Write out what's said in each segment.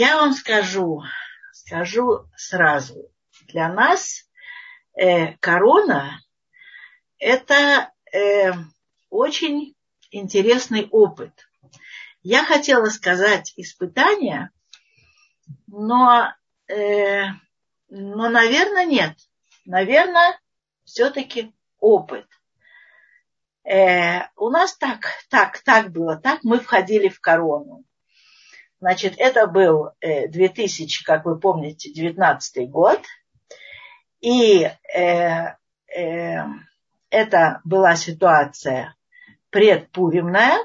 Я вам скажу, скажу сразу. Для нас э, корона – это э, очень интересный опыт. Я хотела сказать испытание, но, э, но наверное, нет. Наверное, все-таки опыт. Э, у нас так, так, так было, так мы входили в корону. Значит, это был 2000, э, как вы помните, 19 год. И э, э, это была ситуация предпуримная.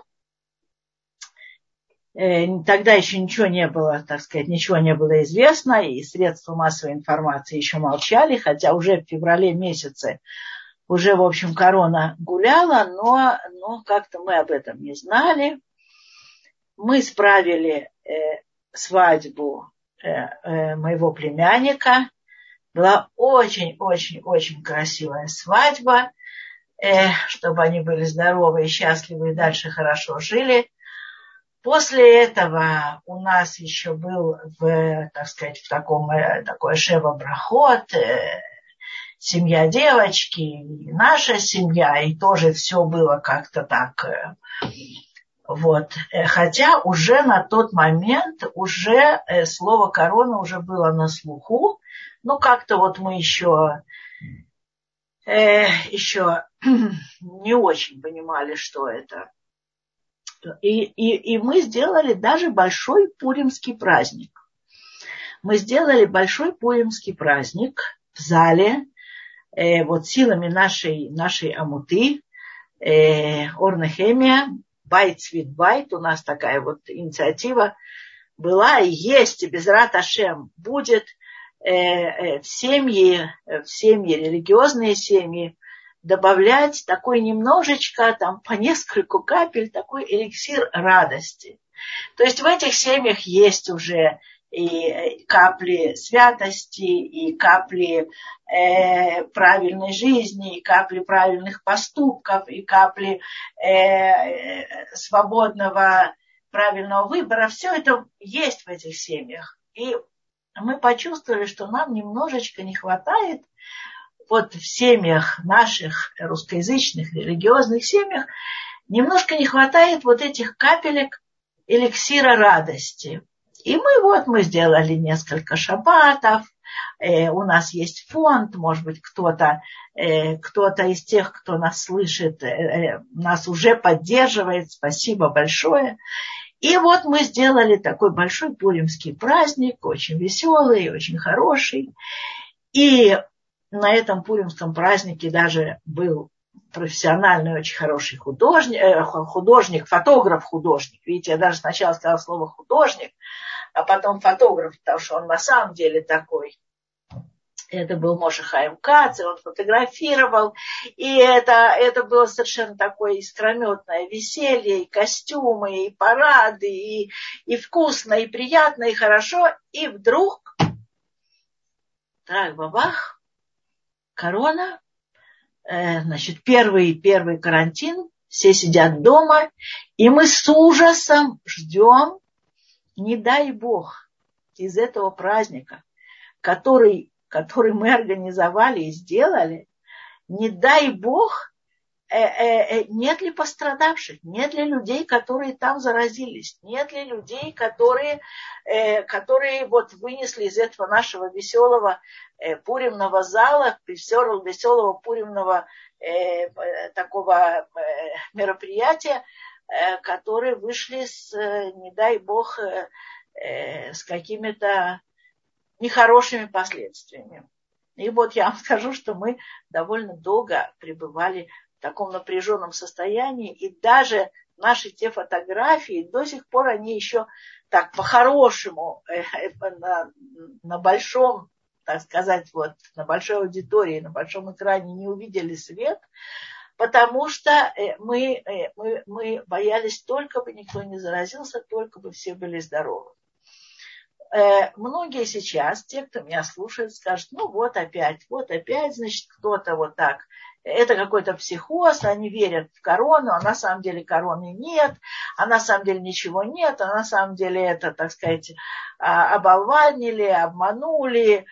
Э, тогда еще ничего не было, так сказать, ничего не было известно, и средства массовой информации еще молчали, хотя уже в феврале месяце уже, в общем, корона гуляла, но, но как-то мы об этом не знали. Мы справили э, свадьбу э, э, моего племянника. Была очень-очень-очень красивая свадьба, э, чтобы они были здоровы и счастливы и дальше хорошо жили. После этого у нас еще был, в, так сказать, в таком, э, такой шева-брахот, э, семья девочки, и наша семья, и тоже все было как-то так. Вот. Э, хотя уже на тот момент уже э, слово корона уже было на слуху. Ну, как-то вот мы еще, э, еще не очень понимали, что это. И, и, и мы сделали даже большой пуримский праздник. Мы сделали большой пуримский праздник в зале э, вот силами нашей, нашей амуты, э, Орнахемия, Байт Свит Байт, у нас такая вот инициатива была и есть, и без Раташем будет э, э, в семьи, в семьи, религиозные семьи, добавлять такой немножечко, там по нескольку капель, такой эликсир радости. То есть в этих семьях есть уже и капли святости, и капли э, правильной жизни, и капли правильных поступков, и капли э, свободного правильного выбора. Все это есть в этих семьях. И мы почувствовали, что нам немножечко не хватает вот в семьях наших русскоязычных религиозных семьях немножко не хватает вот этих капелек эликсира радости. И мы вот, мы сделали несколько шабатов, э, у нас есть фонд, может быть, кто-то э, кто из тех, кто нас слышит, э, э, нас уже поддерживает, спасибо большое. И вот мы сделали такой большой пуримский праздник, очень веселый, очень хороший. И на этом пуримском празднике даже был профессиональный, очень хороший художник, э, художник, фотограф-художник. Видите, я даже сначала сказала слово художник, а потом фотограф, потому что он на самом деле такой. Это был Моша Хайм Кац, и он фотографировал. И это, это было совершенно такое искрометное веселье, и костюмы, и парады, и, и вкусно, и приятно, и хорошо. И вдруг, так, бабах, корона, э, значит, первый, первый карантин, все сидят дома, и мы с ужасом ждем, не дай Бог, из этого праздника, который, который мы организовали и сделали, не дай Бог, э, э, э, нет ли пострадавших, нет ли людей, которые там заразились, нет ли людей, которые, которые вот вынесли из этого нашего веселого пуримного зала, веселого, пуримного такого мероприятия, которые вышли с, э, не дай бог, э, с какими-то нехорошими последствиями. И вот я вам скажу, что мы довольно долго пребывали в таком напряженном состоянии, и даже наши те фотографии, до сих пор они еще так по-хорошему на, на большом, так сказать, вот на большой аудитории, на большом экране не увидели свет, потому что э, мы, э, мы, мы боялись, только бы никто не заразился, только бы все были здоровы. Э, многие сейчас, те, кто меня слушает, скажут, ну вот опять, вот опять, значит, кто-то вот так. Это какой-то психоз, они верят в корону, а на самом деле короны нет, а на самом деле ничего нет, а на самом деле это, так сказать, а, оболванили, обманули,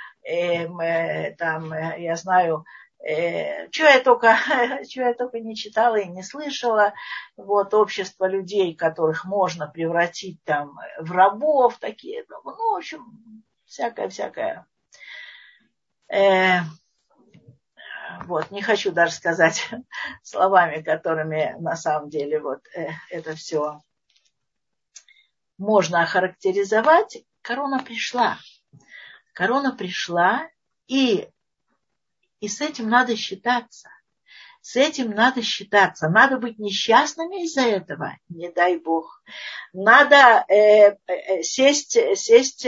там, я знаю, э, что я только, что я только не читала и не слышала, вот общество людей, которых можно превратить там в рабов, такие, ну, в общем, всякое-всякое. Э, вот, не хочу даже сказать словами, которыми на самом деле вот э, это все можно охарактеризовать. Корона пришла. Корона пришла, и, и с этим надо считаться. С этим надо считаться. Надо быть несчастными из-за этого, не дай бог. Надо э, э, сесть, сесть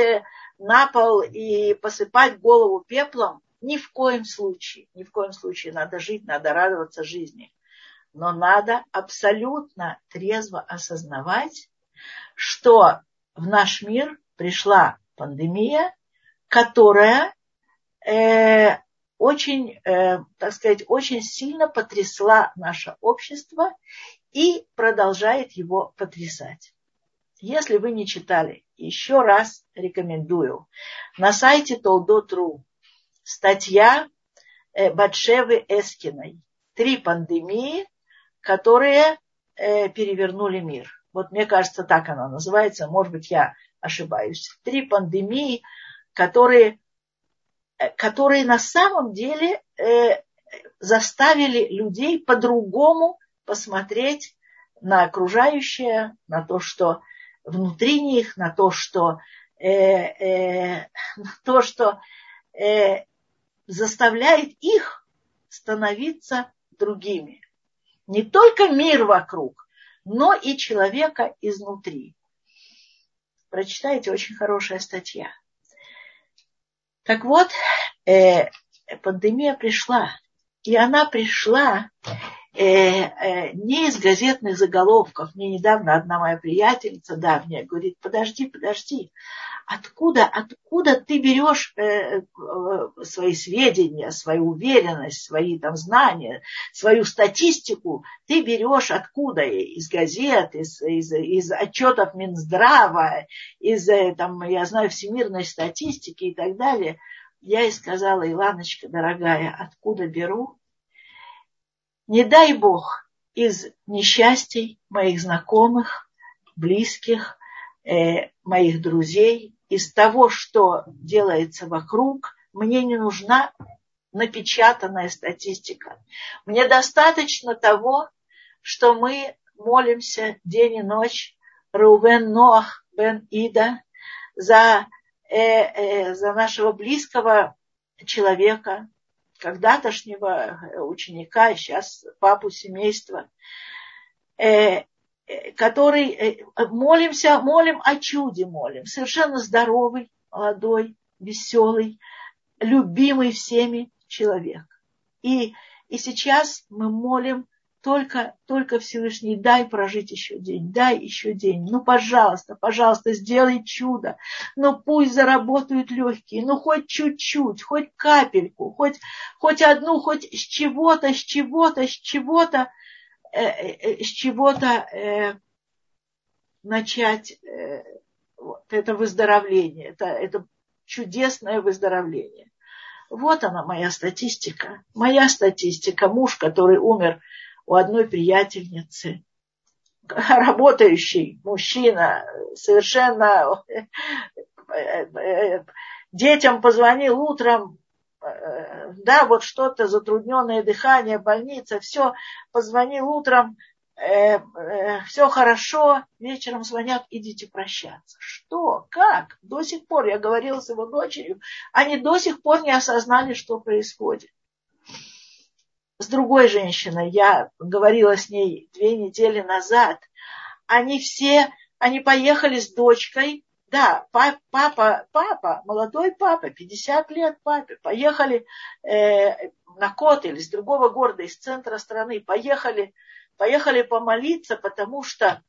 на пол и посыпать голову пеплом, ни в коем случае, ни в коем случае надо жить, надо радоваться жизни. Но надо абсолютно трезво осознавать, что в наш мир пришла пандемия, которая э, очень, э, так сказать, очень сильно потрясла наше общество и продолжает его потрясать. Если вы не читали, еще раз рекомендую. На сайте Толдот.ру статья э, Батшевы Эскиной. Три пандемии, которые э, перевернули мир. Вот мне кажется, так она называется. Может быть, я ошибаюсь. Три пандемии, которые, которые на самом деле заставили людей по-другому посмотреть на окружающее, на то, что внутри них, на то, что, э, э, на то, что э, заставляет их становиться другими. Не только мир вокруг, но и человека изнутри. Прочитайте, очень хорошая статья. Так вот, э, пандемия пришла. И она пришла э, э, не из газетных заголовков. Мне недавно одна моя приятельница давняя говорит, подожди, подожди, откуда, откуда ты берешь э, э, свои сведения, свою уверенность, свои там знания, свою статистику, ты берешь откуда? Из газет, из, из, из отчетов Минздрава, из, э, там, я знаю, всемирной статистики и так далее. Я ей сказала, Иланочка, дорогая, откуда беру? Не дай Бог из несчастий моих знакомых, близких, э, моих друзей, из того, что делается вокруг, мне не нужна напечатанная статистика. Мне достаточно того, что мы молимся день и ночь Рувен Ноах бен Ида за, э, э, за нашего близкого человека, когда-тошнего ученика, сейчас папу семейства, э, Э, который э, молимся, молим о чуде, молим. Совершенно здоровый, молодой, веселый, любимый всеми человек. И, и сейчас мы молим только, только Всевышний, дай прожить еще день, дай еще день. Ну, пожалуйста, пожалуйста, сделай чудо. Ну, пусть заработают легкие, ну, хоть чуть-чуть, хоть капельку, хоть, хоть одну, хоть с чего-то, с чего-то, с чего-то Э, э, с чего-то э, начать вот, это выздоровление, это, это чудесное выздоровление. Вот она моя статистика. Моя статистика. Муж, который умер у одной приятельницы, работающий мужчина, совершенно детям позвонил утром, Э, да, вот что-то, затрудненное дыхание, больница, все, позвонил утром, э, э, все хорошо, вечером звонят, идите прощаться. Что? Как? До сих пор, я говорила с его дочерью, они до сих пор не осознали, что происходит. С другой женщиной, я говорила с ней две недели назад, они все, они поехали с дочкой да, папа, папа, молодой папа, 50 лет папе, поехали э, на Котель из другого города, из центра страны, поехали, поехали помолиться, потому что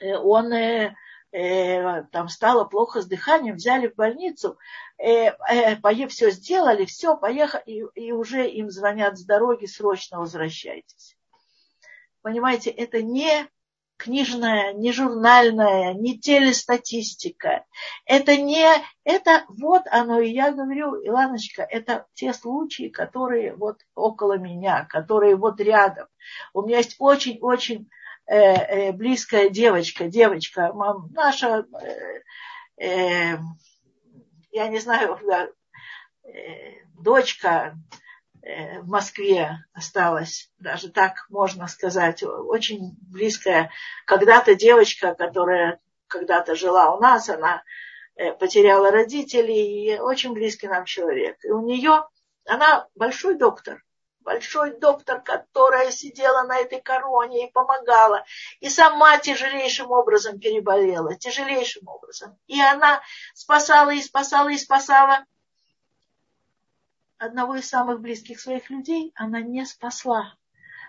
э, он э, э, там стало плохо с дыханием, взяли в больницу, э, э, все сделали, все, поехали, и, и уже им звонят с дороги, срочно возвращайтесь. Понимаете, это не книжная, не журнальная, не телестатистика. Это не, это вот оно, и я говорю, Иланочка, это те случаи, которые вот около меня, которые вот рядом. У меня есть очень-очень э, э, близкая девочка, девочка, мам, наша, э, э, я не знаю, э, дочка, в Москве осталась, даже так можно сказать, очень близкая. Когда-то девочка, которая когда-то жила у нас, она э, потеряла родителей, и очень близкий нам человек. И у нее, она большой доктор, большой доктор, которая сидела на этой короне и помогала, и сама тяжелейшим образом переболела, тяжелейшим образом. И она спасала и спасала и спасала одного из самых близких своих людей она не спасла.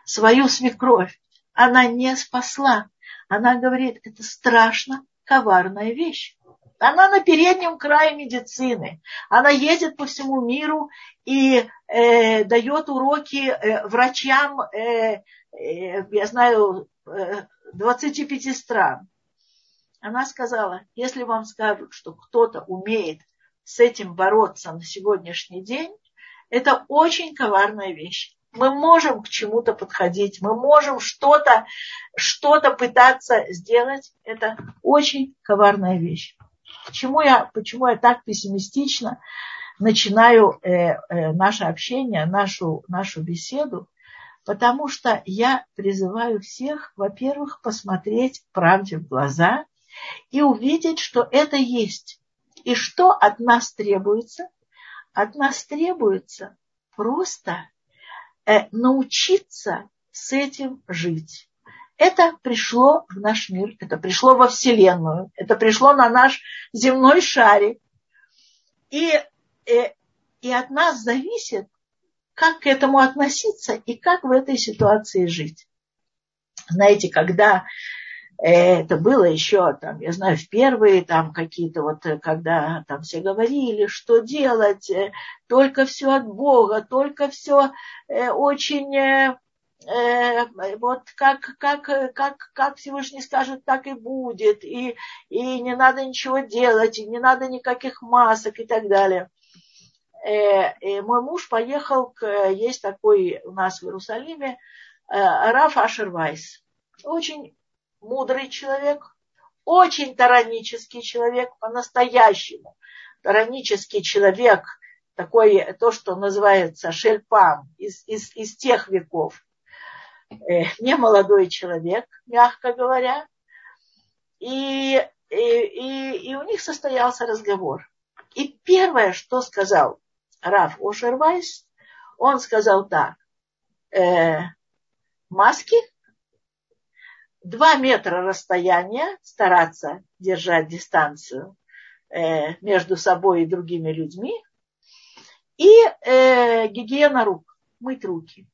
Свою свекровь она не спасла. Она говорит, это страшно коварная вещь. Она на переднем крае медицины. Она ездит по всему миру и э, дает уроки э, врачам, э, э, я знаю, э, 25 стран. Она сказала, если вам скажут, что кто-то умеет с этим бороться на сегодняшний день, это очень коварная вещь. Мы можем к чему-то подходить, мы можем что-то что пытаться сделать. Это очень коварная вещь. Почему я, почему я так пессимистично начинаю э, э, наше общение, нашу, нашу беседу? Потому что я призываю всех, во-первых, посмотреть правде в глаза и увидеть, что это есть. И что от нас требуется – от нас требуется просто э, научиться с этим жить. Это пришло в наш мир, это пришло во Вселенную, это пришло на наш земной шарик. И, э, и от нас зависит, как к этому относиться и как в этой ситуации жить. Знаете, когда это было еще, там, я знаю, в первые там какие-то вот, э, когда там все говорили, что делать, э, только все от Бога, только все э, очень вот как, как, как, как Всевышний скажет, так и будет, и, и не надо ничего делать, и не надо никаких масок и так далее. И мой муж поехал, к, есть такой у нас в Иерусалиме, Раф Ашервайс. Очень мудрый человек, очень таранический человек, по-настоящему таранический человек, такой, то, что называется шельпам из, из, из тех веков. Э, не молодой человек, мягко говоря. И, и, и, и у них состоялся разговор. И первое, что сказал Раф Ошервайс, он сказал так. Э, маски два метра расстояния, стараться держать дистанцию э, между собой и другими людьми, и э, гигиена рук, мыть руки.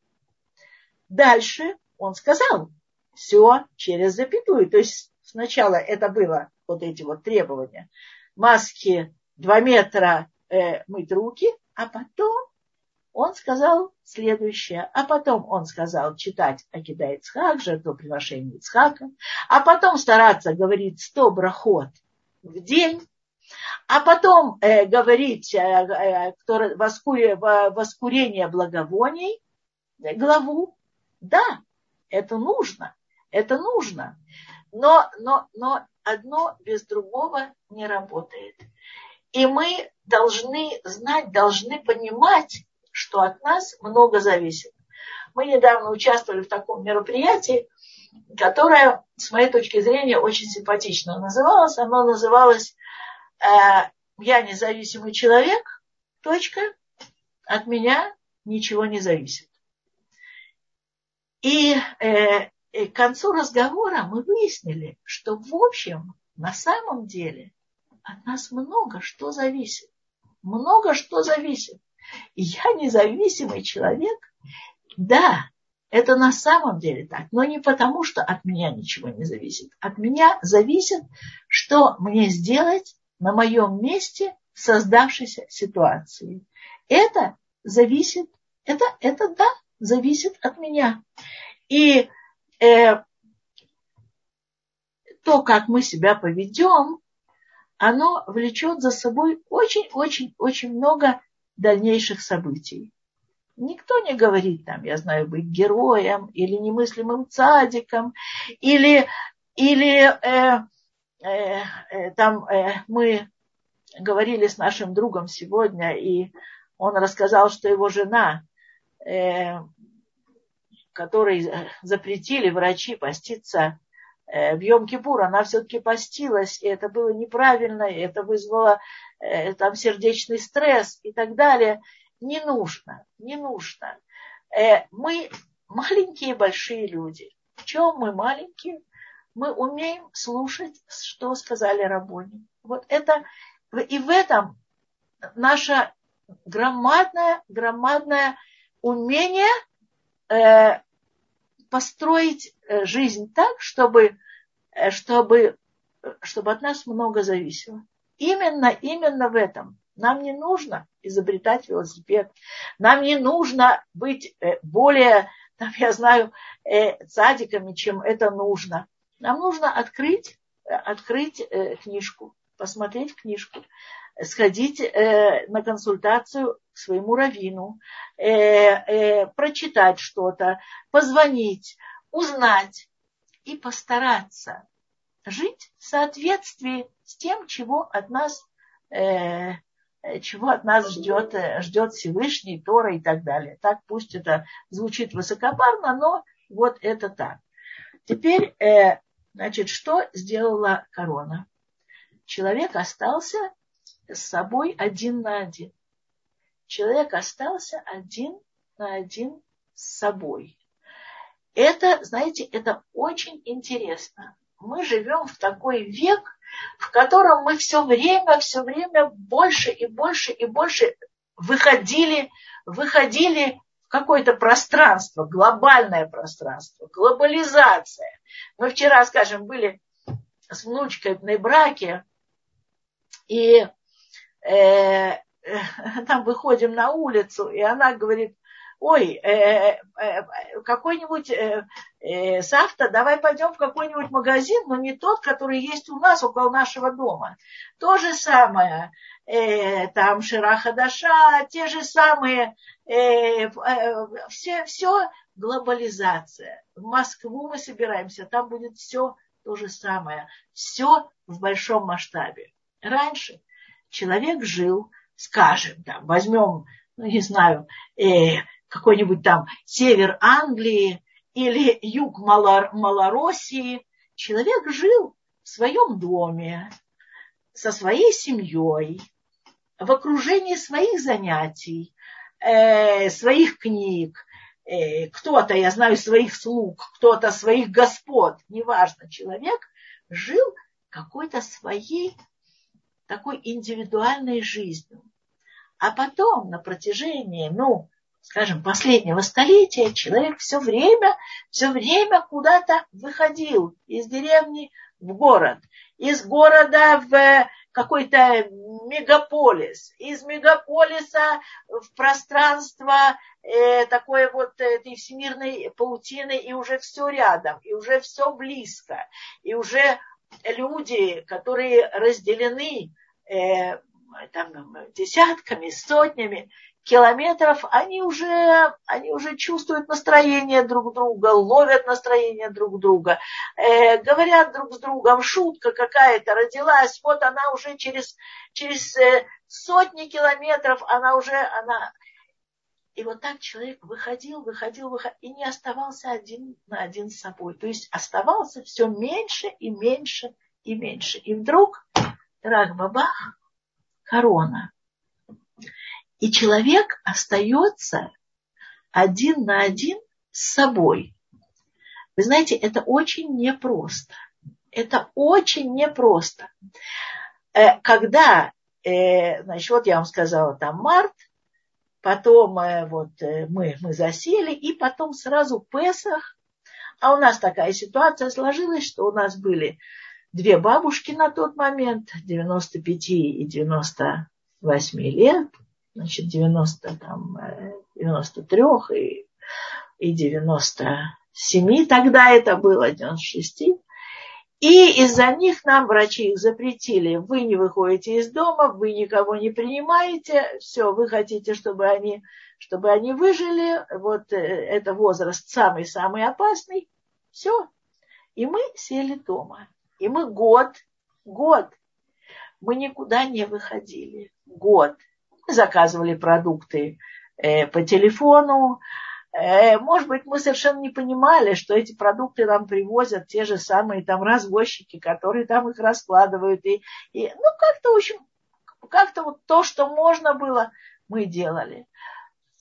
Дальше он сказал, все через запятую. То есть сначала это было вот эти вот требования. Маски два метра э, мыть руки, а потом он сказал следующее, а потом он сказал читать Акида Ицхак, жертвоприношение Ицхака, а потом стараться говорить сто брахот в день, а потом э, говорить э, э, воскуре, воскурение благовоний, э, главу. Да, это нужно, это нужно. Но, но, но одно без другого не работает. И мы должны знать, должны понимать, что от нас много зависит. Мы недавно участвовали в таком мероприятии, которое, с моей точки зрения, очень симпатично называлось. Оно называлось э, «Я независимый человек, точка, от меня ничего не зависит». И э, к концу разговора мы выяснили, что в общем, на самом деле, от нас много что зависит. Много что зависит я независимый человек, да, это на самом деле так, но не потому, что от меня ничего не зависит. От меня зависит, что мне сделать на моем месте в создавшейся ситуации. Это зависит, это, это да, зависит от меня. И э, то, как мы себя поведем, оно влечет за собой очень-очень-очень много дальнейших событий. Никто не говорит там, я знаю, быть героем или немыслимым цадиком, или, или э, э, э, там э, мы говорили с нашим другом сегодня, и он рассказал, что его жена, э, которой запретили врачи поститься э, в Йом-Кипур, она все-таки постилась, и это было неправильно, и это вызвало там сердечный стресс и так далее. Не нужно, не нужно. Э, мы маленькие большие люди. В чем мы маленькие? Мы умеем слушать, что сказали рабони. Вот это и в этом наше громадное, громадное умение э, построить э, жизнь так, чтобы, э, чтобы, чтобы от нас много зависело. Именно, именно в этом. Нам не нужно изобретать велосипед. Нам не нужно быть э, более, там, я знаю, цадиками, чем это нужно. Нам нужно открыть, открыть книжку посмотреть книжку, сходить э, на консультацию к своему раввину, э, э, прочитать что-то, позвонить, узнать и постараться жить в соответствии с тем, чего от нас, э, чего от нас ждет, ждет Всевышний, Тора и так далее. Так пусть это звучит высокопарно, но вот это так. Теперь, э, значит, что сделала корона? человек остался с собой один на один. Человек остался один на один с собой. Это, знаете, это очень интересно. Мы живем в такой век, в котором мы все время, все время больше и больше и больше выходили, выходили в какое-то пространство, глобальное пространство, глобализация. Мы вчера, скажем, были с внучкой на браке и э, там выходим на улицу, и она говорит, ой, э, э, какой-нибудь э, э, Савта, давай пойдем в какой-нибудь магазин, но не тот, который есть у нас около нашего дома. То же самое, э, там Шираха Даша, те же самые, э, э, все, все глобализация. В Москву мы собираемся, там будет все то же самое, все в большом масштабе. Раньше человек жил, скажем, там, возьмем, ну, не знаю, э, какой-нибудь там север Англии или юг Малор- Малороссии. Человек жил в своем доме, со своей семьей, в окружении своих занятий, э, своих книг, э, кто-то, я знаю, своих слуг, кто-то своих господ, неважно, человек жил какой-то своей такой индивидуальной жизнью. А потом на протяжении, ну, скажем, последнего столетия человек все время, все время куда-то выходил из деревни в город, из города в какой-то мегаполис, из мегаполиса в пространство э, такое вот этой всемирной паутины, и уже все рядом, и уже все близко, и уже люди, которые разделены э, там, десятками, сотнями километров, они уже, они уже чувствуют настроение друг друга, ловят настроение друг друга, э, говорят друг с другом, шутка какая-то родилась, вот она уже через, через э, сотни километров, она уже, она... И вот так человек выходил, выходил, выходил, и не оставался один на один с собой. То есть оставался все меньше и меньше и меньше. И вдруг трах-бабах, корона. И человек остается один на один с собой. Вы знаете, это очень непросто. Это очень непросто. Э, когда, э, значит, вот я вам сказала, там март, потом э, вот мы, мы засели, и потом сразу Песах. А у нас такая ситуация сложилась, что у нас были две бабушки на тот момент, 95 и 98 лет, значит, 90, там, 93 э, и, и 97, тогда это было 96. И из-за них нам врачи их запретили. Вы не выходите из дома, вы никого не принимаете. Все, вы хотите, чтобы они, чтобы они выжили. Вот э, это возраст самый-самый опасный. Все. И мы сели дома. И мы год, год, мы никуда не выходили. Год. Мы заказывали продукты э, по телефону, Э, может быть, мы совершенно не понимали, что эти продукты нам привозят те же самые там развозчики, которые там их раскладывают. И, и ну, как-то, в общем, как-то вот то, что можно было, мы делали.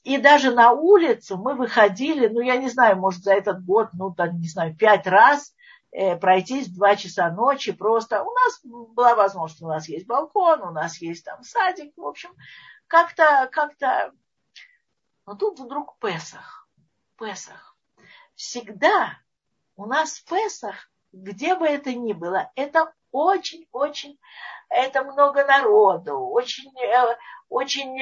И даже на улицу мы выходили, ну, я не знаю, может, за этот год, ну, там, не знаю, пять раз э, пройтись в два часа ночи просто. У нас была возможность, у нас есть балкон, у нас есть там садик, в общем, как-то, как-то, но тут вдруг Песах. Песах. Всегда у нас Песах, где бы это ни было, это очень-очень, это много народу, очень, э, очень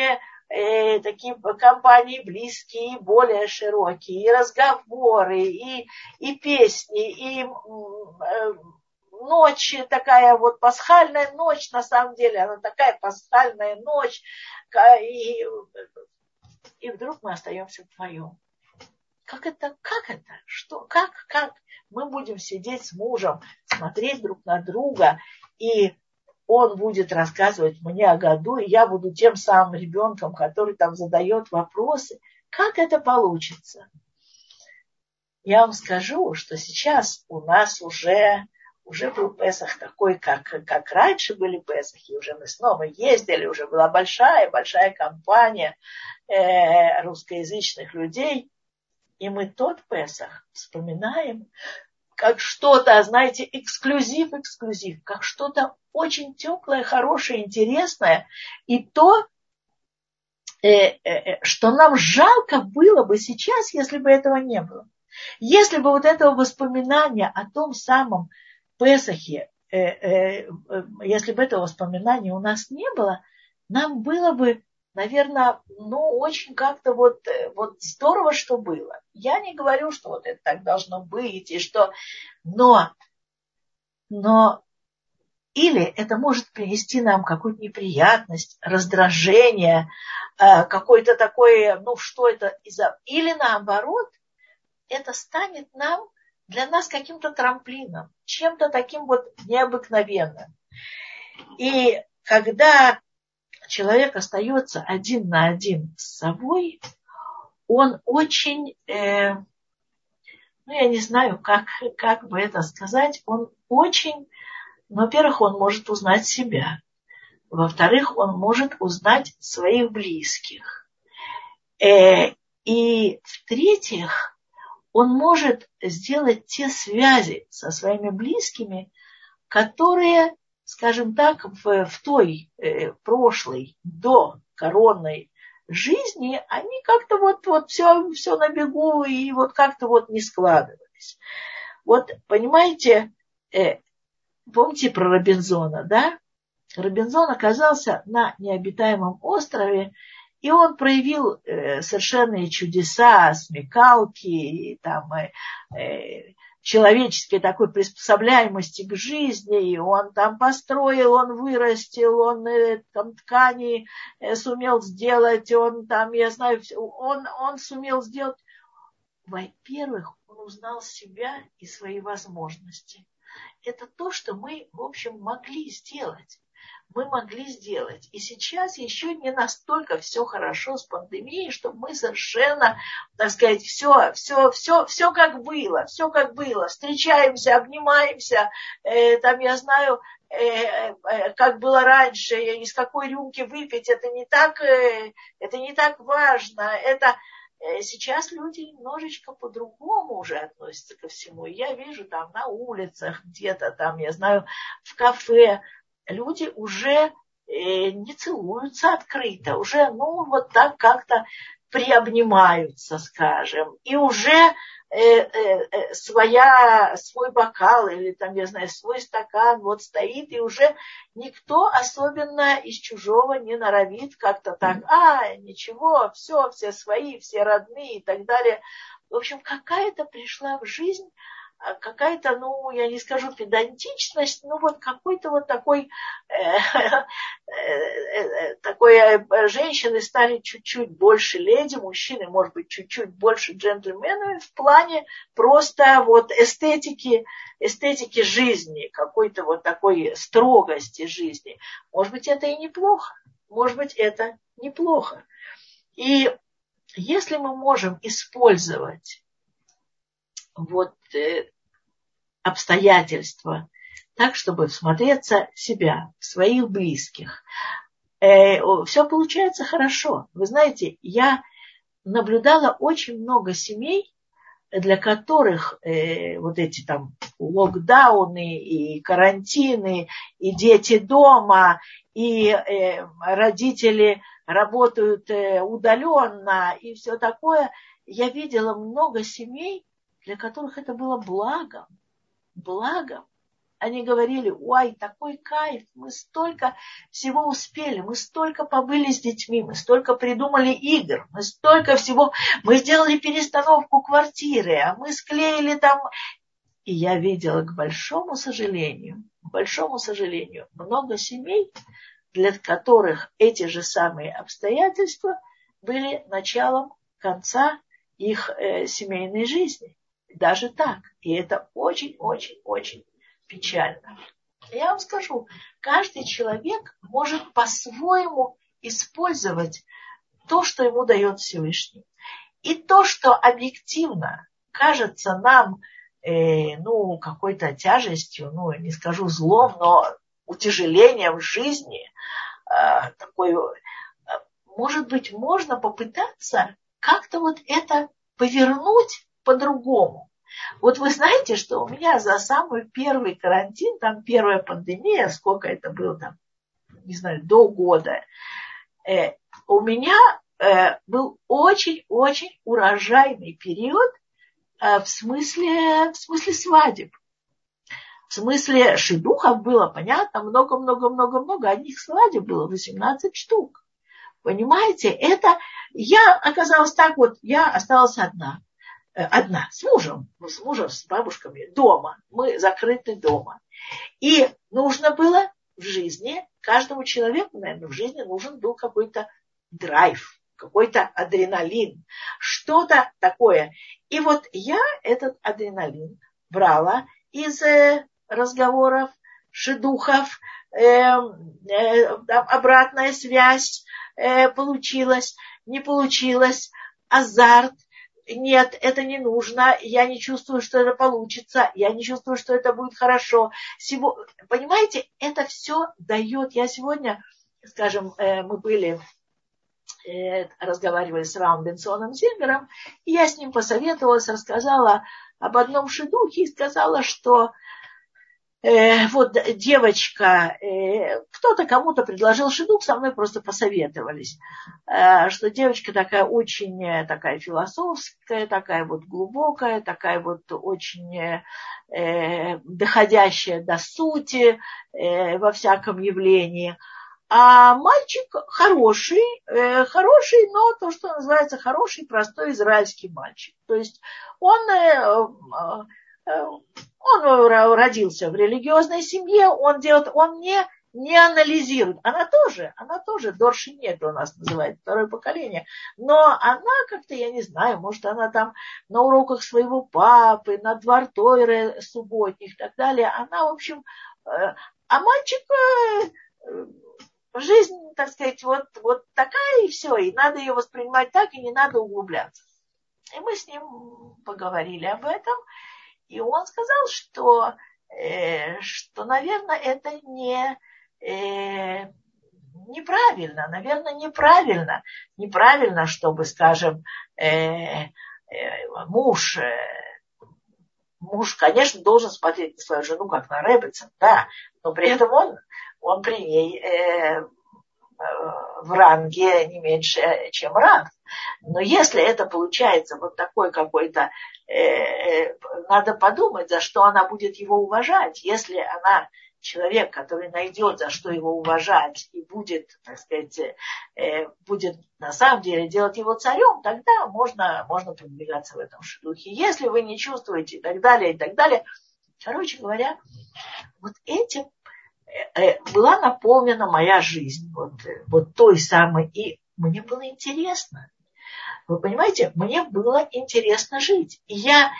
э, такие компании близкие, и более широкие, и разговоры, и, и песни, и э, ночь такая вот пасхальная ночь, на самом деле, она такая пасхальная ночь, и, и вдруг мы остаемся вдвоем. Как это, как это, что, как, как мы будем сидеть с мужем, смотреть друг на друга, и он будет рассказывать мне о году, и я буду тем самым ребенком, который там задает вопросы. Как это получится? Я вам скажу, что сейчас у нас уже, уже был Песах такой, как, как раньше были Песахи, уже мы снова ездили, уже была большая, большая компания э, русскоязычных людей. И мы тот Песах вспоминаем как что-то, знаете, эксклюзив, эксклюзив, как что-то очень теплое, хорошее, интересное. И то, э, э, э, что нам жалко было бы сейчас, если бы этого не было. Если бы вот этого воспоминания о том самом Песахе, э, э, э если бы этого воспоминания у нас не было, нам было бы наверное, ну, очень как-то вот, э, вот здорово, что было. Я не говорю, что вот это так должно быть, и что... Но, но или это может принести нам какую-то неприятность, раздражение, э, какое-то такое, ну, что это из-за... Или наоборот, это станет нам, для нас каким-то трамплином, чем-то таким вот необыкновенным. И когда человек остается один на один с собой, он очень, э, ну я не знаю, как, как бы это сказать, он очень, во-первых, он может узнать себя, во-вторых, он может узнать своих близких, э, и в-третьих, он может сделать те связи со своими близкими, которые скажем так, в, в той э, прошлой, до коронной жизни, они как-то вот, вот все, все на бегу и вот как-то вот не складывались. Вот, понимаете, э, помните про Робинзона, да? Робинзон оказался на необитаемом острове, и он проявил э, совершенные чудеса, смекалки, и, там, э, э, человеческой такой приспособляемости к жизни, и он там построил, он вырастил, он э, там ткани э, сумел сделать, он там, я знаю, он, он сумел сделать. Во-первых, он узнал себя и свои возможности. Это то, что мы, в общем, могли сделать мы могли сделать. И сейчас еще не настолько все хорошо с пандемией, чтобы мы совершенно, так сказать, все, все, все, все как было, все как было. Встречаемся, обнимаемся, э, там, я знаю, э, э, как было раньше, из какой рюмки выпить, это не так, э, это не так важно. Это, э, Сейчас люди немножечко по-другому уже относятся ко всему. Я вижу там на улицах, где-то там, я знаю, в кафе, люди уже э, не целуются открыто, уже, ну, вот так как-то приобнимаются, скажем, и уже э, э, э, своя, свой бокал или там, я знаю, свой стакан вот стоит, и уже никто особенно из чужого не норовит как-то так, а, ничего, все, все свои, все родные и так далее. В общем, какая-то пришла в жизнь какая-то, ну, я не скажу педантичность, ну, вот какой-то вот такой, э, э, э, такой женщины стали чуть-чуть больше леди, мужчины, может быть, чуть-чуть больше джентльменами в плане просто вот эстетики, эстетики жизни, какой-то вот такой строгости жизни. Может быть, это и неплохо. Может быть, это неплохо. И если мы можем использовать вот э, обстоятельства так, чтобы всмотреться в себя, в своих близких, э, все получается хорошо. Вы знаете, я наблюдала очень много семей, для которых э, вот эти там локдауны и карантины, и дети дома, и э, родители работают э, удаленно, и все такое. Я видела много семей, для которых это было благом, благом. Они говорили, ой, такой кайф, мы столько всего успели, мы столько побыли с детьми, мы столько придумали игр, мы столько всего, мы сделали перестановку квартиры, а мы склеили там. И я видела, к большому сожалению, к большому сожалению, много семей, для которых эти же самые обстоятельства были началом конца их э, семейной жизни. Даже так. И это очень-очень-очень печально. Я вам скажу, каждый человек может по-своему использовать то, что ему дает Всевышний. И то, что объективно кажется нам э, ну, какой-то тяжестью, ну, не скажу злом, но утяжелением жизни, э, такой, э, может быть, можно попытаться как-то вот это повернуть по-другому. Вот вы знаете, что у меня за самый первый карантин, там первая пандемия, сколько это было там, не знаю, до года, э, у меня э, был очень-очень урожайный период э, в, смысле, в смысле свадеб. В смысле шедухов было, понятно, много-много-много-много, одних свадеб было 18 штук. Понимаете, это я оказалась так вот, я осталась одна. Э, одна, с мужем, ну, с мужем, с бабушками, дома. Мы закрыты дома. И нужно было в жизни, каждому человеку, наверное, в жизни нужен был какой-то драйв, какой-то адреналин, что-то такое. И вот я этот адреналин брала из э, разговоров, шедухов, э, э, обратная связь э, получилась, не получилась, азарт – нет, это не нужно, я не чувствую, что это получится, я не чувствую, что это будет хорошо. Сего... Понимаете, это все дает. Я сегодня, скажем, э, мы были, э, разговаривали с Равом Бенсоном Зильбером, и я с ним посоветовалась, рассказала об одном шедухе и сказала, что э, вот девочка, э, кто-то кому-то предложил шедук, со мной просто посоветовались, э, что девочка такая очень э, такая философская, такая вот глубокая, такая вот очень э, доходящая до сути э, во всяком явлении. А мальчик хороший, э, хороший, но то, что называется хороший, простой израильский мальчик. То есть он э, э, он родился в религиозной семье, он делает, он не, не анализирует. Она тоже, она тоже Дорши нет у нас называет, второе поколение. Но она как-то, я не знаю, может, она там на уроках своего папы, на двор Тойры субботних и так далее. Она, в общем, э, а мальчик э, жизнь, так сказать, вот, вот такая и все, и надо ее воспринимать так, и не надо углубляться. И мы с ним поговорили об этом. И он сказал, что, э, что наверное, это не, э, неправильно, наверное, неправильно. Неправильно, чтобы, скажем, э, э, муж, э, муж, конечно, должен смотреть на свою жену как на Ребецин, да, но при этом он, он при ней э, в ранге не меньше, чем ранг. Но если это получается вот такой какой-то, э, э, надо подумать, за что она будет его уважать. Если она человек, который найдет, за что его уважать, и будет, так сказать, э, будет на самом деле делать его царем, тогда можно, можно продвигаться в этом духе. Если вы не чувствуете и так далее, и так далее. Короче говоря, вот этим э, э, была наполнена моя жизнь, вот, вот той самой, и мне было интересно. Вы понимаете, мне было интересно жить. И я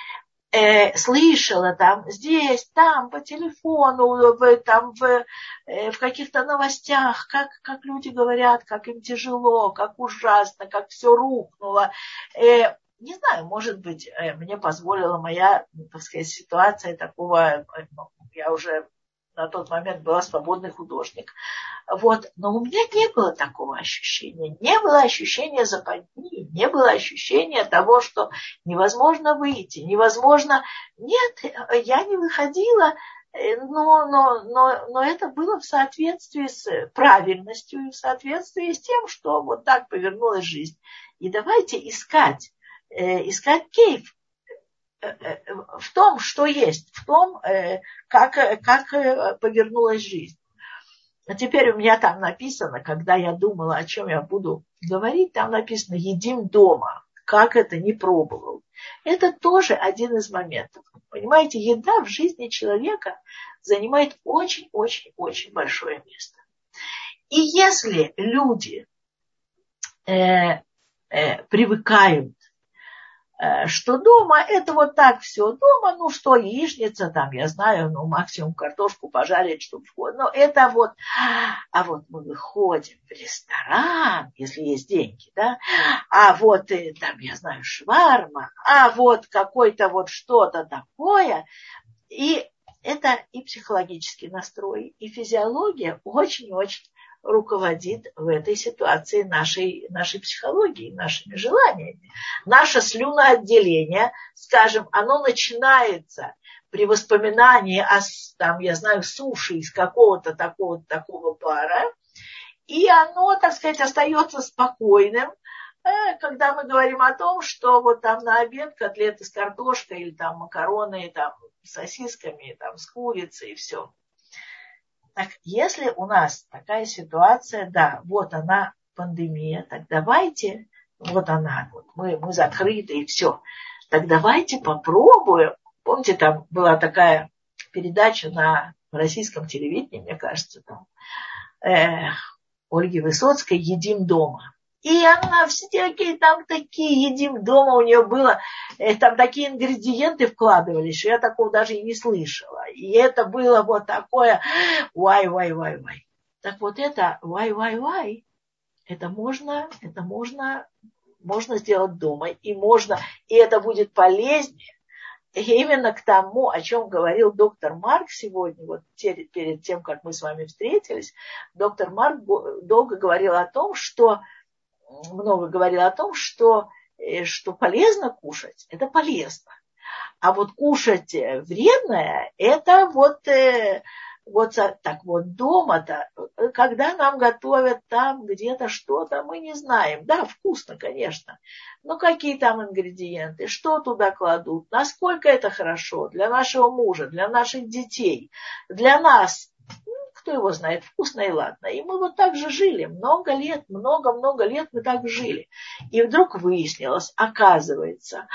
э, слышала там здесь, там, по телефону, в, там, в, э, в каких-то новостях, как, как люди говорят, как им тяжело, как ужасно, как все рухнуло. Э, не знаю, может быть, э, мне позволила моя, так сказать, ситуация такого, э, я уже на тот момент была свободный художник. Вот. Но у меня не было такого ощущения. Не было ощущения западни, не было ощущения того, что невозможно выйти, невозможно... Нет, я не выходила, но, но, но, но это было в соответствии с правильностью и в соответствии с тем, что вот так повернулась жизнь. И давайте искать, э, искать кейф в том, что есть, в том, э, как, как э, повернулась жизнь. А теперь у меня там написано, когда я думала, о чем я буду говорить, там написано «едим дома». Как это не пробовал. Это тоже один из моментов. Понимаете, еда в жизни человека занимает очень-очень-очень большое место. И если люди э, э, привыкают Э, что дома это вот так все. Дома, ну что, яичница там, я знаю, ну максимум картошку пожарить, чтобы вход. Но это вот, а вот мы выходим в ресторан, если есть деньги, да, а вот и, там, я знаю, шварма, а вот какой-то вот что-то такое. И это и психологический настрой, и физиология очень-очень руководит в этой ситуации нашей, нашей психологией, нашими желаниями. Наше слюноотделение, скажем, оно начинается при воспоминании о, там, я знаю, суши из какого-то такого, такого пара, и оно, так сказать, остается спокойным, э, когда мы говорим о том, что вот там на обед котлеты с картошкой или там макароны там, с сосисками, там, с курицей и все. Так если у нас такая ситуация, да, вот она пандемия, так давайте, вот она, вот мы, мы закрыты и все. Так давайте попробуем. Помните, там была такая передача на российском телевидении, мне кажется, там, э, Ольги Высоцкой «Едим дома». И она всякие там такие, едим дома у нее было, э, там такие ингредиенты вкладывались, что я такого даже и не слышала. И это было вот такое, вай, вай, вай, вай. Так вот это вай, вай, вай, это можно, это можно, можно сделать дома, и можно, и это будет полезнее, и именно к тому, о чем говорил доктор Марк сегодня, вот перед тем, как мы с вами встретились, доктор Марк долго говорил о том, что много говорил о том, что, э, что полезно кушать, это полезно. А вот кушать э, вредное, это вот, э, вот так вот дома-то, когда нам готовят там где-то что-то, мы не знаем. Да, вкусно, конечно, но какие там ингредиенты, что туда кладут, насколько это хорошо для нашего мужа, для наших детей, для нас кто его знает, вкусно и ладно. И мы вот так же жили, много лет, много-много лет мы так жили. И вдруг выяснилось, оказывается,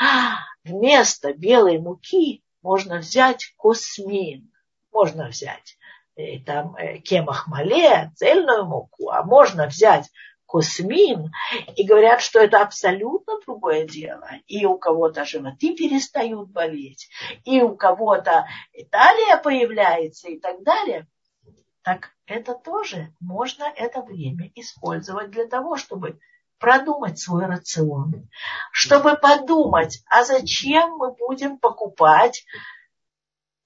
вместо белой муки можно взять космин, можно взять э, там э, кемахмале, цельную муку, а можно взять космин, и говорят, что это абсолютно другое дело. И у кого-то животы перестают болеть, и у кого-то талия появляется и так далее так это тоже можно это время использовать для того, чтобы продумать свой рацион, чтобы подумать, а зачем мы будем покупать,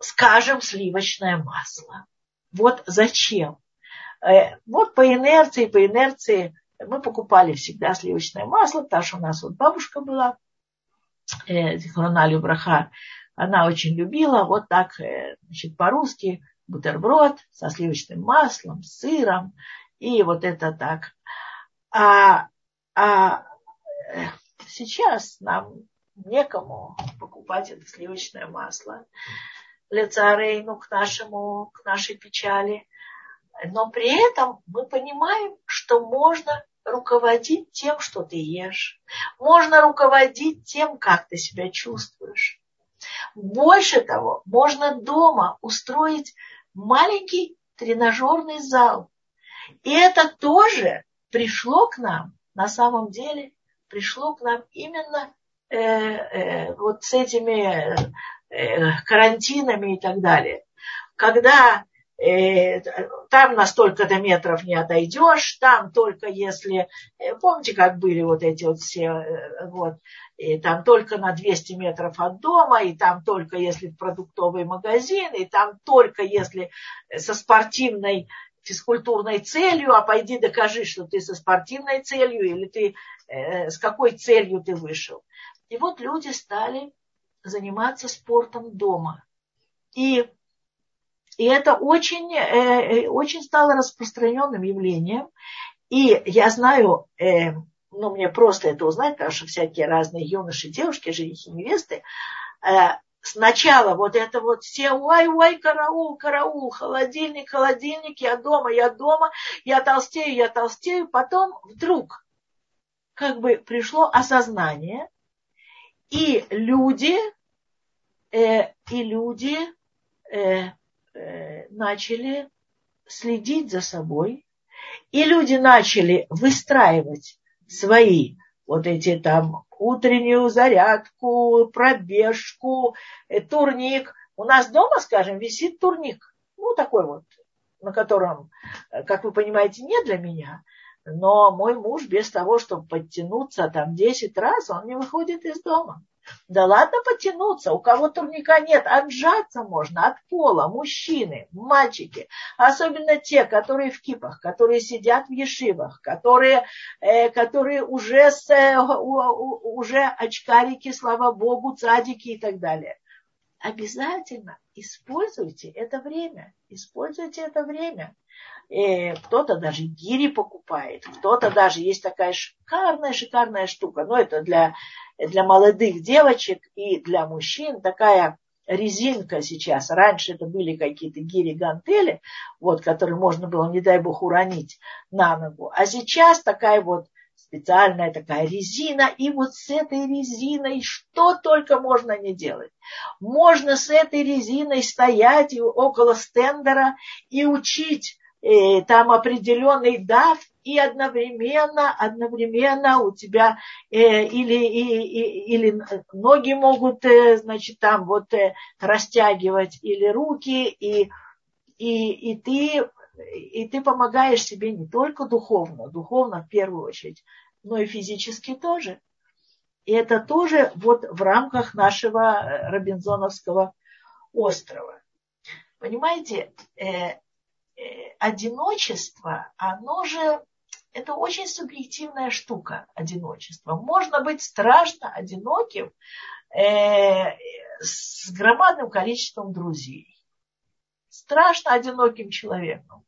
скажем, сливочное масло. Вот зачем. Э, вот по инерции, по инерции мы покупали всегда сливочное масло, потому что у нас вот бабушка была, э, Зихрона Браха, она очень любила вот так, э, значит, по-русски бутерброд со сливочным маслом, сыром, и вот это так. А, а э, сейчас нам некому покупать это сливочное масло. лицарейну, к, нашему, к нашей печали. Но при этом мы понимаем, что можно руководить тем, что ты ешь. Можно руководить тем, как ты себя чувствуешь. Больше того, можно дома устроить маленький тренажерный зал. И это тоже пришло к нам, на самом деле, пришло к нам именно э, э, вот с этими э, карантинами и так далее. Когда э, там на столько-то метров не отойдешь, там только если, э, помните, как были вот эти вот все, э, вот, и там только на 200 метров от дома, и там только если продуктовый магазин, и там только если со спортивной физкультурной целью, а пойди докажи, что ты со спортивной целью или ты э, с какой целью ты вышел. И вот люди стали заниматься спортом дома. И, и это очень, э, очень стало распространенным явлением. И я знаю, э, ну, мне просто это узнать, потому что всякие разные юноши, девушки, женихи, невесты, э, сначала вот это вот все, ой, ой, караул, караул, холодильник, холодильник, я дома, я дома, я толстею, я толстею. Потом вдруг как бы пришло осознание, и люди, э, и люди э, э, начали следить за собой, и люди начали выстраивать свои вот эти там утреннюю зарядку, пробежку, э, турник. У нас дома, скажем, висит турник. Ну, такой вот, на котором, э, как вы понимаете, не для меня. Но мой муж без того, чтобы подтянуться там 10 раз, он не выходит из дома. Да ладно потянуться, у кого турника нет, отжаться можно от пола, мужчины, мальчики, особенно те, которые в кипах, которые сидят в ешивах, которые, э, которые уже, с, э, уже очкарики, слава богу, цадики и так далее. Обязательно используйте это время, используйте это время. И кто-то даже гири покупает, кто-то даже есть такая шикарная, шикарная штука, но это для для молодых девочек и для мужчин такая резинка сейчас. Раньше это были какие-то гири-гантели, вот, которые можно было, не дай бог, уронить на ногу. А сейчас такая вот специальная такая резина, и вот с этой резиной что только можно не делать. Можно с этой резиной стоять около стендера и учить э, там определенный дав, и одновременно, одновременно у тебя э, или, и, и, или ноги могут, э, значит, там вот э, растягивать, или руки, и, и, и, ты, и ты помогаешь себе не только духовно, духовно в первую очередь, но и физически тоже. И это тоже вот в рамках нашего э, Робинзоновского острова. Понимаете, э, одиночество, оно же, это очень субъективная штука, одиночество. Можно быть страшно одиноким э, с громадным количеством друзей. Страшно одиноким человеком.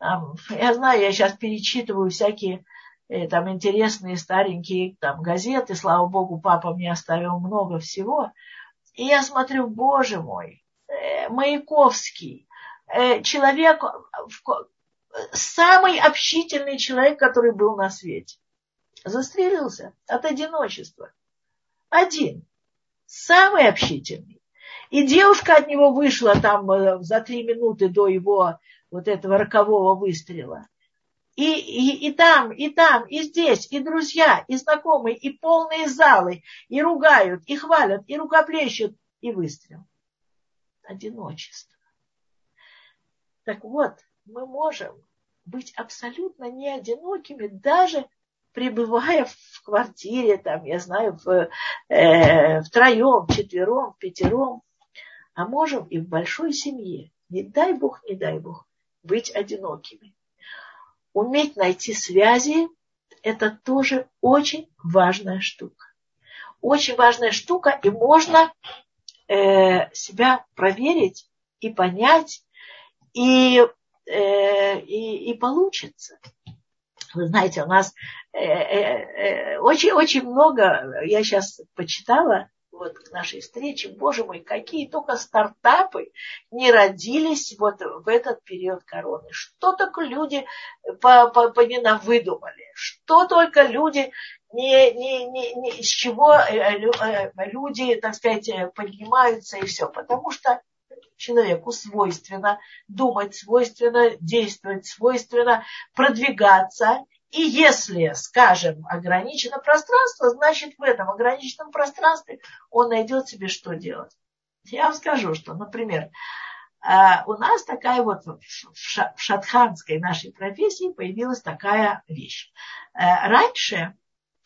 Я знаю, я сейчас перечитываю всякие э, там интересные старенькие там, газеты. Слава богу, папа мне оставил много всего. И я смотрю, боже мой, э, Маяковский, человек, самый общительный человек, который был на свете. Застрелился от одиночества. Один. Самый общительный. И девушка от него вышла там э, за три минуты до его вот этого рокового выстрела. И, и, и там, и там, и здесь, и друзья, и знакомые, и полные залы, и ругают, и хвалят, и рукоплещут, и выстрел. Одиночество. Так вот, мы можем быть абсолютно не одинокими, даже пребывая в квартире, там, я знаю, в, э, втроем, четвером, пятером, а можем и в большой семье, не дай Бог, не дай Бог, быть одинокими. Уметь найти связи – это тоже очень важная штука. Очень важная штука, и можно э, себя проверить и понять, и, э, и, и получится. Вы знаете, у нас очень-очень э, э, много, я сейчас почитала, вот к нашей встрече, боже мой, какие только стартапы не родились вот в этот период короны. Что только люди по, по, по выдумали, что только люди не, не, не, не, с чего люди, так сказать, поднимаются и все. Потому что человеку свойственно думать, свойственно действовать, свойственно продвигаться. И если, скажем, ограничено пространство, значит в этом ограниченном пространстве он найдет себе что делать. Я вам скажу, что, например, а, у нас такая вот в шатханской нашей профессии появилась такая вещь. Э, раньше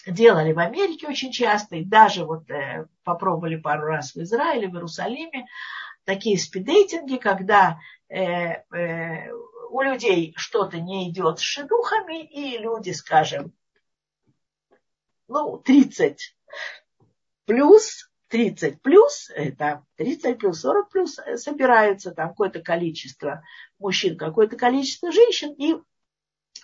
делали в Америке очень часто, и даже вот э, попробовали пару раз в Израиле, в Иерусалиме, такие спидейтинги, когда э, э, у людей что-то не идет с шедухами, и люди, скажем, ну, 30 плюс, 30 плюс, это 30 плюс, 40 плюс э, собираются там какое-то количество мужчин, какое-то количество женщин и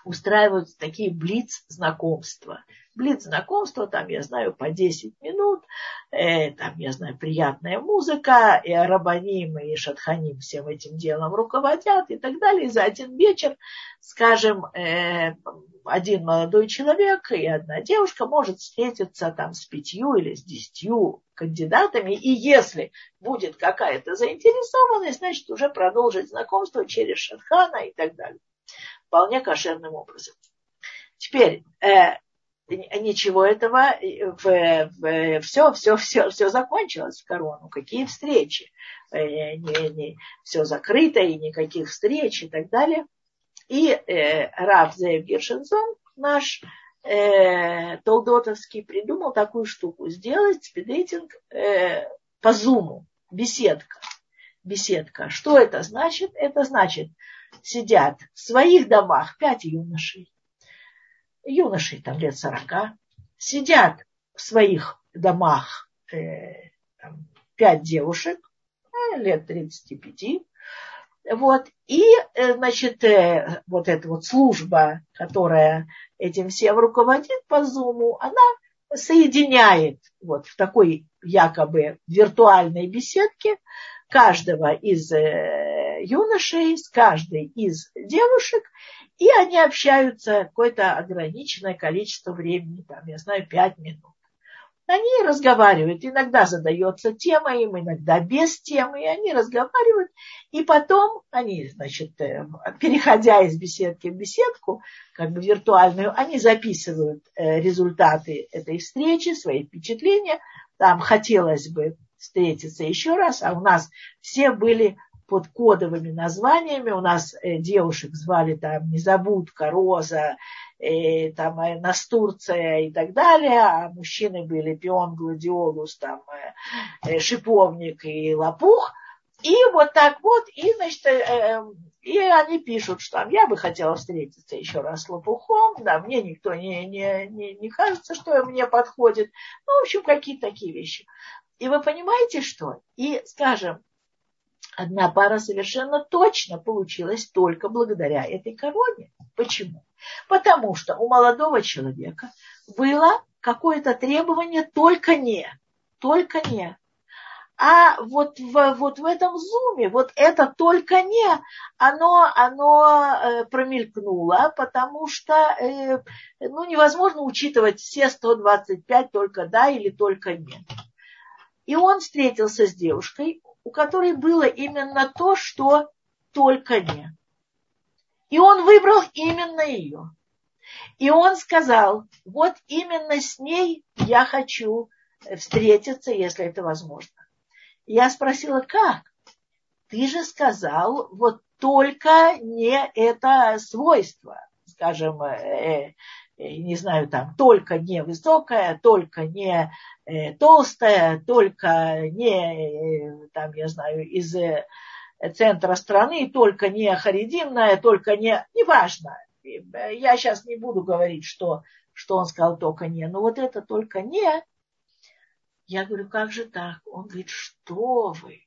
устраивают такие блиц знакомства блиц знакомства, там, я знаю, по 10 минут, э, там, я знаю, приятная музыка, и Арабаним, и Шатханим всем этим делом руководят и так далее. И за один вечер, скажем, э, один молодой человек и одна девушка может встретиться там с пятью или с десятью кандидатами, и если будет какая-то заинтересованность, значит, уже продолжить знакомство через Шатхана и так далее. Вполне кошерным образом. Теперь, э, ничего этого, в, в, все, все, все, все закончилось в корону. Какие встречи? Э, не, не, все закрыто, и никаких встреч и так далее. И э, Раф Зеев Гершенсон, наш э, Толдотовский, придумал такую штуку. Сделать спидейтинг э, по зуму, беседка. Беседка. Что это значит? Это значит, сидят в своих домах пять юношей, юношей там лет сорока, сидят в своих домах э, там, пять девушек, э, лет 35, вот, и, э, значит, э, вот эта вот служба, которая этим всем руководит по Зуму, она соединяет вот в такой якобы виртуальной беседке каждого из э, юношей с каждой из девушек, и они общаются какое-то ограниченное количество времени, там, я знаю, пять минут. Они разговаривают, иногда задается тема им, иногда без темы, и они разговаривают, и потом они, значит, э, переходя из беседки в беседку, как бы виртуальную, они записывают э, результаты этой встречи, свои впечатления. Там хотелось бы встретиться еще раз, а у нас все были под кодовыми названиями. У нас э, девушек звали там Незабудка, Роза, э, там э, Настурция и так далее, а мужчины были Пион, Гладиолус, там э, Шиповник и Лопух. И вот так вот, и, значит, э, и они пишут, что там, я бы хотела встретиться еще раз с Лопухом, да, мне никто не, не, не, не кажется, что мне подходит. Ну, в общем, какие-то такие вещи. И вы понимаете, что? И, скажем, одна пара совершенно точно получилась только благодаря этой короне. Почему? Потому что у молодого человека было какое-то требование только не, только не. А вот в, вот в этом зуме, вот это только не, оно, оно э, промелькнуло, потому что э, ну, невозможно учитывать все 125 только да или только нет. И он встретился с девушкой, у которой было именно то, что только не. И он выбрал именно ее. И он сказал, вот именно с ней я хочу встретиться, если это возможно. Я спросила, как? Ты же сказал, вот только не это свойство, скажем, э, э, не знаю, там, только не высокая, только не Э, толстая, только не, э, там, я знаю, из э, центра страны, только не харидимная, только не, неважно. Я сейчас не буду говорить, что, что он сказал только не, но вот это только не. Я говорю, как же так? Он говорит, что вы?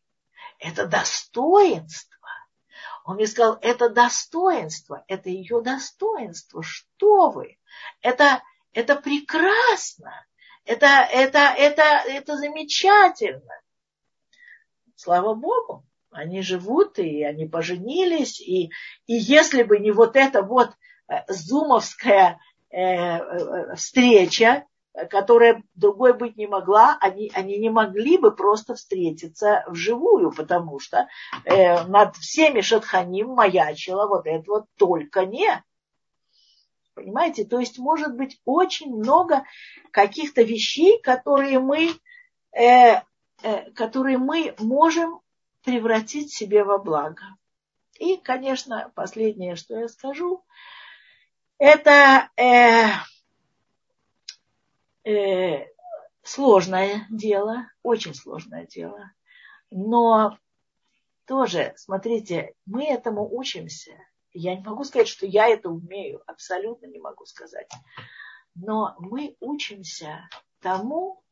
Это достоинство. Он мне сказал, это достоинство, это ее достоинство. Что вы? Это, это прекрасно Это, это, это, это замечательно. Слава Богу, они живут, и они поженились, и, и если бы не вот эта вот э, зумовская э, э, встреча, которая другой быть не могла, они, они не могли бы просто встретиться вживую, потому что э, над всеми шатханим маячило вот это вот только не. Понимаете? То есть может быть очень много каких-то вещей, которые мы, э, э, которые мы можем превратить себе во благо. И, конечно, последнее, что я скажу, это э, э, сложное дело, очень сложное дело. Но тоже, смотрите, мы этому учимся. Я не могу сказать, что я это умею, абсолютно не могу сказать. Но мы учимся тому,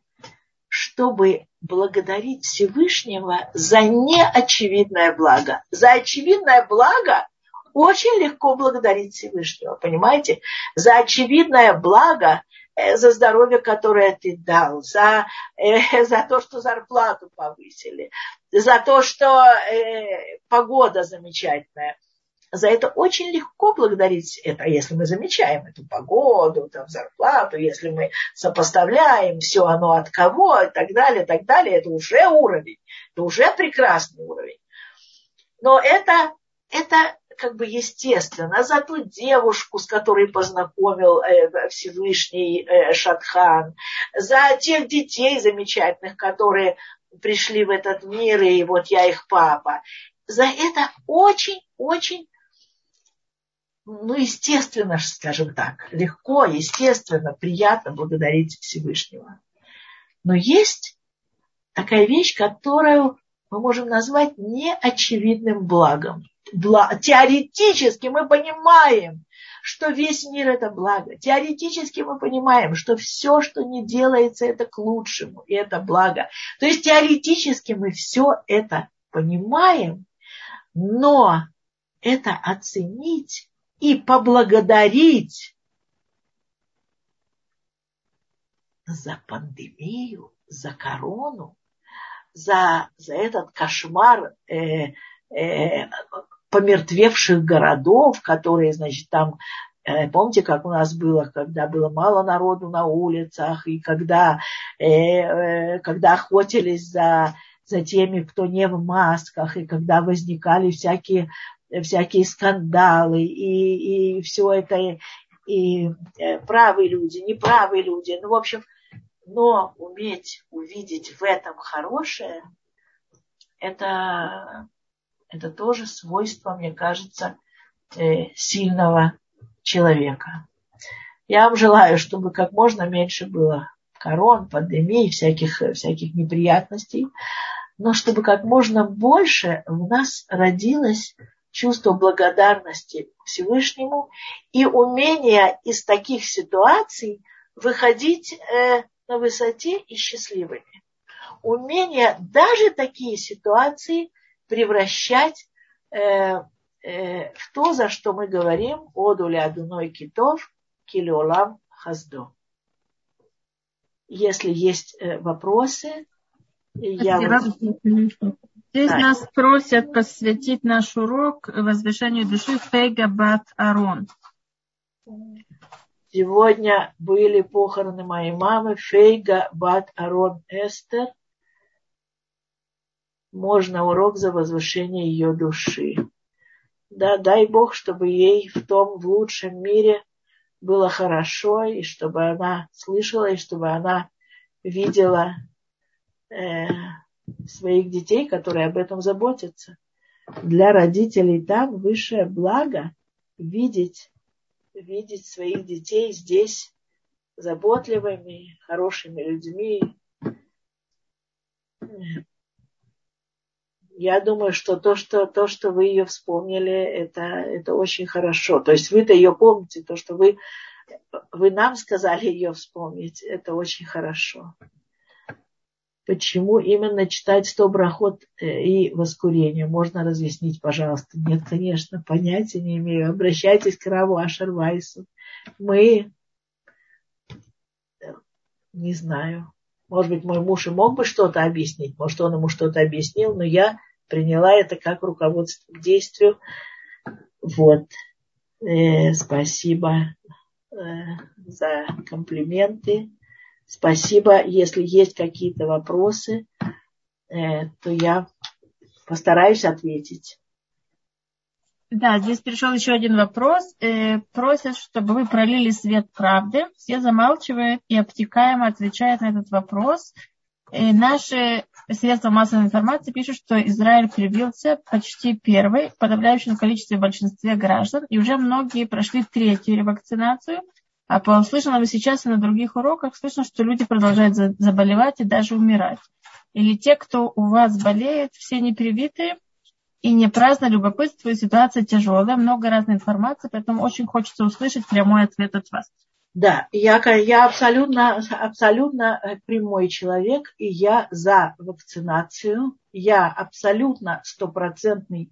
чтобы благодарить Всевышнего за неочевидное благо. За очевидное благо очень легко благодарить Всевышнего, понимаете? За очевидное благо, э, за здоровье, которое ты дал, за, э, за то, что зарплату повысили, за то, что э, погода замечательная за это очень легко благодарить это, если мы замечаем эту погоду, там, зарплату, если мы сопоставляем все оно от кого и так далее, и так далее, это уже уровень, это уже прекрасный уровень. Но это, это как бы естественно. За ту девушку, с которой познакомил э, Всевышний э, Шатхан, за тех детей замечательных, которые пришли в этот мир, и вот я их папа. За это очень-очень ну, естественно, скажем так, легко, естественно, приятно благодарить Всевышнего. Но есть такая вещь, которую мы можем назвать неочевидным благом. Теоретически мы понимаем, что весь мир это благо. Теоретически мы понимаем, что все, что не делается, это к лучшему, и это благо. То есть теоретически мы все это понимаем, но это оценить и поблагодарить за пандемию, за корону, за, за этот кошмар э, э, помертвевших городов, которые, значит, там, э, помните, как у нас было, когда было мало народу на улицах, и когда, э, э, когда охотились за, за теми, кто не в масках, и когда возникали всякие всякие скандалы и, и все это, и, э, правые люди, неправые люди. Ну, в общем, но уметь увидеть в этом хорошее, это, это тоже свойство, мне кажется, э, сильного человека. Я вам желаю, чтобы как можно меньше было корон, пандемий, всяких, всяких неприятностей, но чтобы как можно больше в нас родилось чувство благодарности Всевышнему и умение из таких ситуаций выходить э, на высоте и счастливыми. Умение даже такие ситуации превращать э, э, в то, за что мы говорим «Одуля Адуной Китов Килиолам Хаздо». Если есть э, вопросы, я... Здесь а. нас просят посвятить наш урок возвышению души Фейга Бат Арон. Сегодня были похороны моей мамы Фейга Бат Арон Эстер. Можно урок за возвышение ее души. Да, дай Бог, чтобы ей в том в лучшем мире было хорошо, и чтобы она слышала, и чтобы она видела э, своих детей, которые об этом заботятся. Для родителей там высшее благо видеть, видеть своих детей здесь заботливыми, хорошими людьми. Я думаю, что то, что, то, что вы ее вспомнили, это, это очень хорошо. То есть вы-то ее помните, то, что вы, вы нам сказали ее вспомнить, это очень хорошо почему именно читать сто брахот э, и воскурение. Можно разъяснить, пожалуйста? Нет, конечно, понятия не имею. Обращайтесь к Раву Ашарвайсу. Мы, Не знаю. Может быть, мой муж и мог бы что-то объяснить, может, он ему что-то объяснил, но я приняла это как руководство к действию. Вот. Э, спасибо э, за комплименты. Спасибо. Если есть какие-то вопросы, э, то я постараюсь ответить. Да, здесь пришел еще один вопрос. Э, просят, чтобы вы пролили свет правды. Все замалчивают и обтекаемо отвечают на этот вопрос. И наши средства массовой информации пишут, что Израиль привился почти первый в подавляющем количестве большинстве граждан, и уже многие прошли третью ревакцинацию. А по услышанному сейчас и на других уроках слышно, что люди продолжают заболевать и даже умирать. Или те, кто у вас болеет, все не привитые, и не праздно любопытствую, ситуация тяжелая, много разной информации, поэтому очень хочется услышать прямой ответ от вас. Да, я, я абсолютно, абсолютно э, прямой человек, и я за вакцинацию. Я абсолютно стопроцентный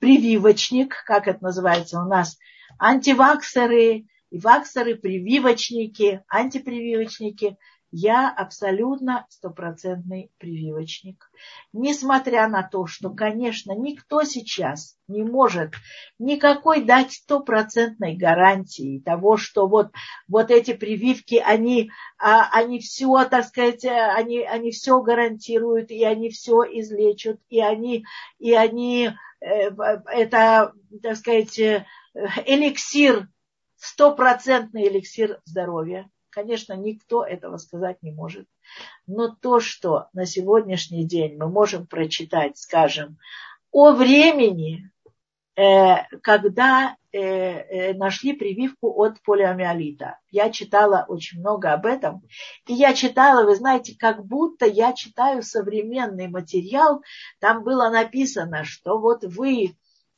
прививочник, как это называется у нас, антиваксеры, и ваксеры, прививочники, антипрививочники – я абсолютно стопроцентный прививочник. Несмотря на то, что, конечно, никто сейчас не может никакой дать стопроцентной гарантии того, что вот, вот эти прививки, они, а, они все, так сказать, они, они все гарантируют, и они все излечат, и они, и они э, это, так сказать, э, эликсир, стопроцентный эликсир здоровья. Конечно, никто этого сказать не может. Но то, что на сегодняшний день мы можем прочитать, скажем, о времени, э, когда э, э, нашли прививку от полиомиелита. Я читала очень много об этом. И я читала, вы знаете, как будто я читаю современный материал. Там было написано, что вот вы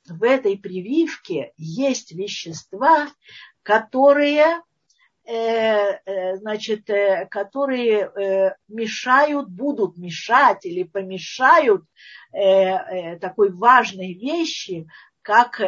в этой прививке есть вещества, которые Э, э, значит, э, которые мешают, будут мешать или помешают такой важной вещи, как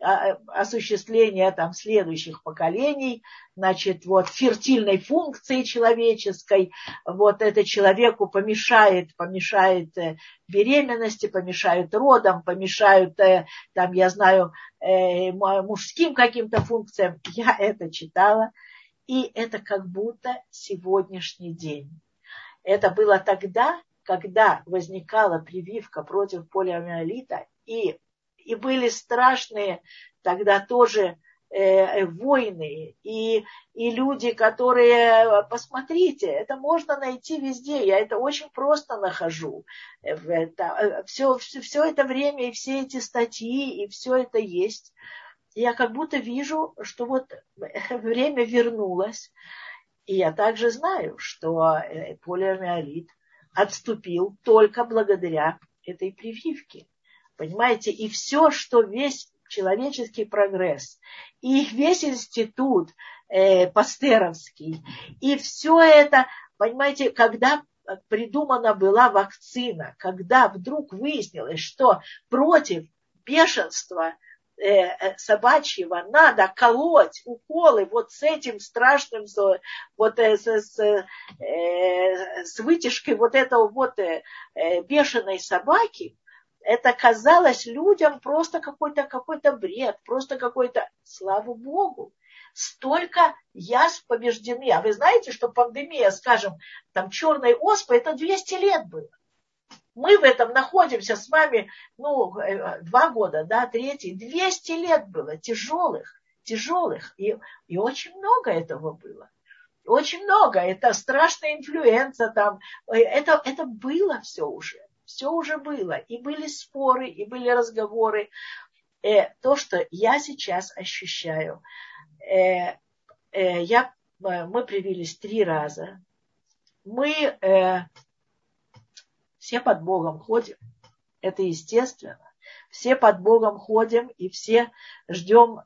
осуществление там следующих поколений, значит, вот фертильной функции человеческой, вот это человеку помешает, помешает э, беременности, помешают родам, помешают, э, там, я знаю, э, мужским каким-то функциям. Я это читала, и это как будто сегодняшний день. Это было тогда, когда возникала прививка против полиомиелита, и и были страшные тогда тоже э, войны и, и люди, которые, посмотрите, это можно найти везде, я это очень просто нахожу. Это, все, все, все это время и все эти статьи, и все это есть. Я как будто вижу, что вот время вернулось. И я также знаю, что э, полиомиелит отступил только благодаря этой прививке. Понимаете, и все, что весь человеческий прогресс, и весь институт э, пастеровский, и все это, понимаете, когда придумана была вакцина, когда вдруг выяснилось, что против бешенства э, э собачьего надо колоть уколы вот с этим страшным, вот э, с, э, с вытяжкой вот этого вот э, э бешеной собаки, это казалось людям просто какой-то какой бред, просто какой-то, слава Богу, столько язв побеждены. А вы знаете, что пандемия, скажем, там черной оспы, это 200 лет было. Мы в этом находимся с вами, ну, э, два года, да, третий, 200 лет было тяжелых, тяжелых. И, и очень много этого было. Очень много. Это страшная инфлюенция там. Э, это, это было все уже все уже было. И были споры, и были разговоры. Э, то, что я сейчас ощущаю, э, э, я, э, мы привились три раза. Мы э, все под Богом ходим. Это естественно. Все под Богом ходим и все ждем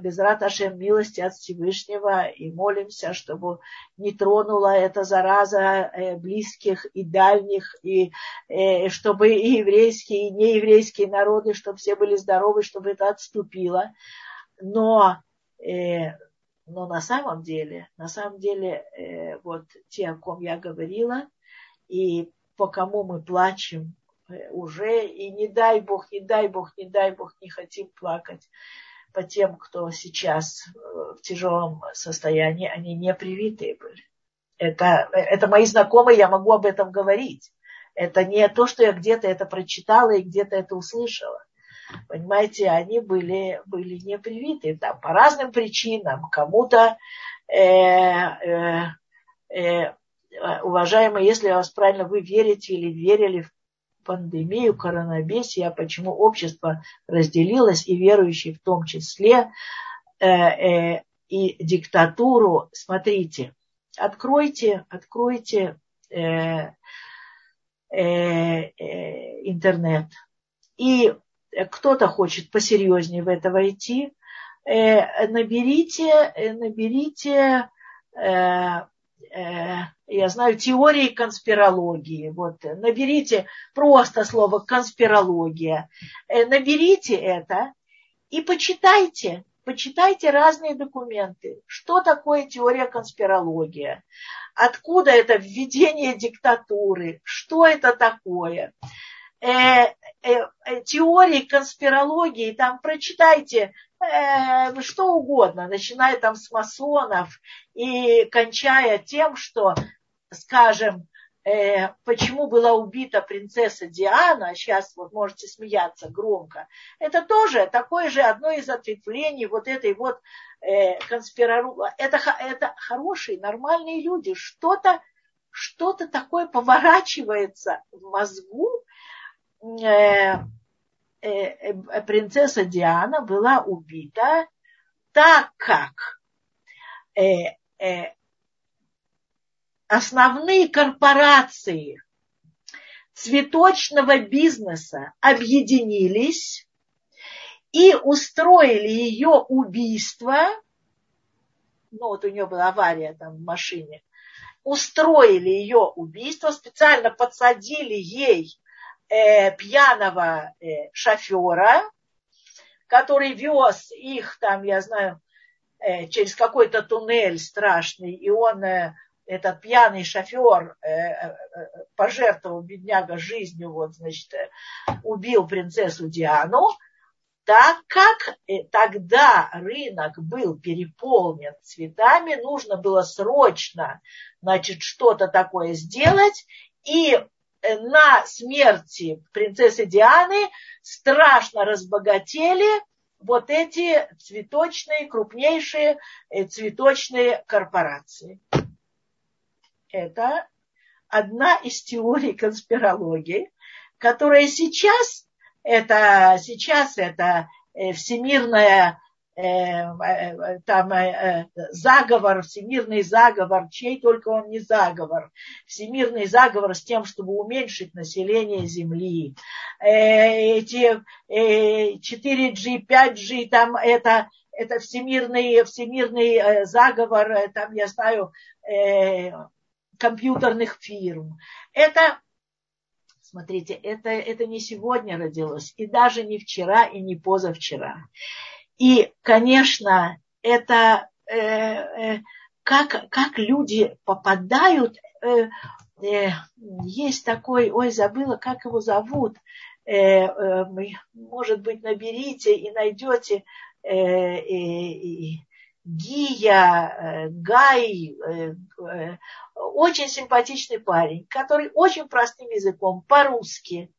без Раташем милости от Всевышнего и молимся, чтобы не тронула эта зараза э, близких и дальних, и э, чтобы и еврейские, и нееврейские народы, чтобы все были здоровы, чтобы это отступило. Но Но на самом деле, на самом деле, э, вот те, о ком я говорила, и по кому мы плачем э, уже, и не дай Бог, не дай Бог, не дай Бог, не хотим плакать по тем, кто сейчас э, в тяжелом состоянии, они не привитые были. Это, это мои знакомые, я могу об этом говорить. Это не то, что я где-то это прочитала и где-то это услышала. Понимаете, они были, были не привиты там, по разным причинам. Кому-то, э, э, э, уважаемые, если я вас правильно, вы верите или верили в пандемию, коронабесия, почему общество разделилось, и верующие в том числе, э, э, и диктатуру. Смотрите, откройте, откройте э, интернет. И кто-то хочет посерьезнее в это войти, наберите, наберите я знаю, теории конспирологии. Вот, наберите просто слово конспирология. Э, наберите это и почитайте. Почитайте разные документы. Что такое теория конспирология? Откуда это введение диктатуры? Что это такое? Э, э, э теории конспирологии, там прочитайте э, что угодно, начиная там с масонов и кончая тем, что, скажем, э, почему была убита принцесса Диана, сейчас вот можете смеяться громко, это тоже такое же одно из ответвлений вот этой вот э, конспирологии. Это, это хорошие, нормальные люди, что-то что-то такое поворачивается в мозгу, э, принцесса Диана была убита, так как э, основные корпорации цветочного бизнеса объединились и устроили ее убийство, ну вот у нее была авария там в машине, устроили ее убийство, специально подсадили ей э, пьяного э, шофера, который вез их там, я знаю, э, через какой-то туннель страшный, и он, э, этот пьяный шофер, э, э, пожертвовал бедняга жизнью, вот, значит, э, убил принцессу Диану, так как э, тогда рынок был переполнен цветами, нужно было срочно, значит, что-то такое сделать, и Э, на смерти принцессы Дианы страшно разбогатели вот эти цветочные, крупнейшие э, цветочные корпорации. Это одна из теорий конспирологии, которая сейчас, это, сейчас это э, всемирная Э, э, там э, заговор, всемирный заговор, чей только он не заговор, всемирный заговор с тем, чтобы уменьшить население Земли. Эти 4G, 5G, там это, это всемирный, всемирный заговор, там, я знаю, компьютерных фирм. Это Смотрите, это, это не сегодня родилось, и даже не вчера, и не позавчера. И, конечно, это э, э, как, как люди попадают, э, э, есть такой, ой, забыла, как его зовут, э, э, может быть, наберите и найдете э, э, Гия, э, Гай, э, э, очень симпатичный парень, который очень простым языком, по-русски,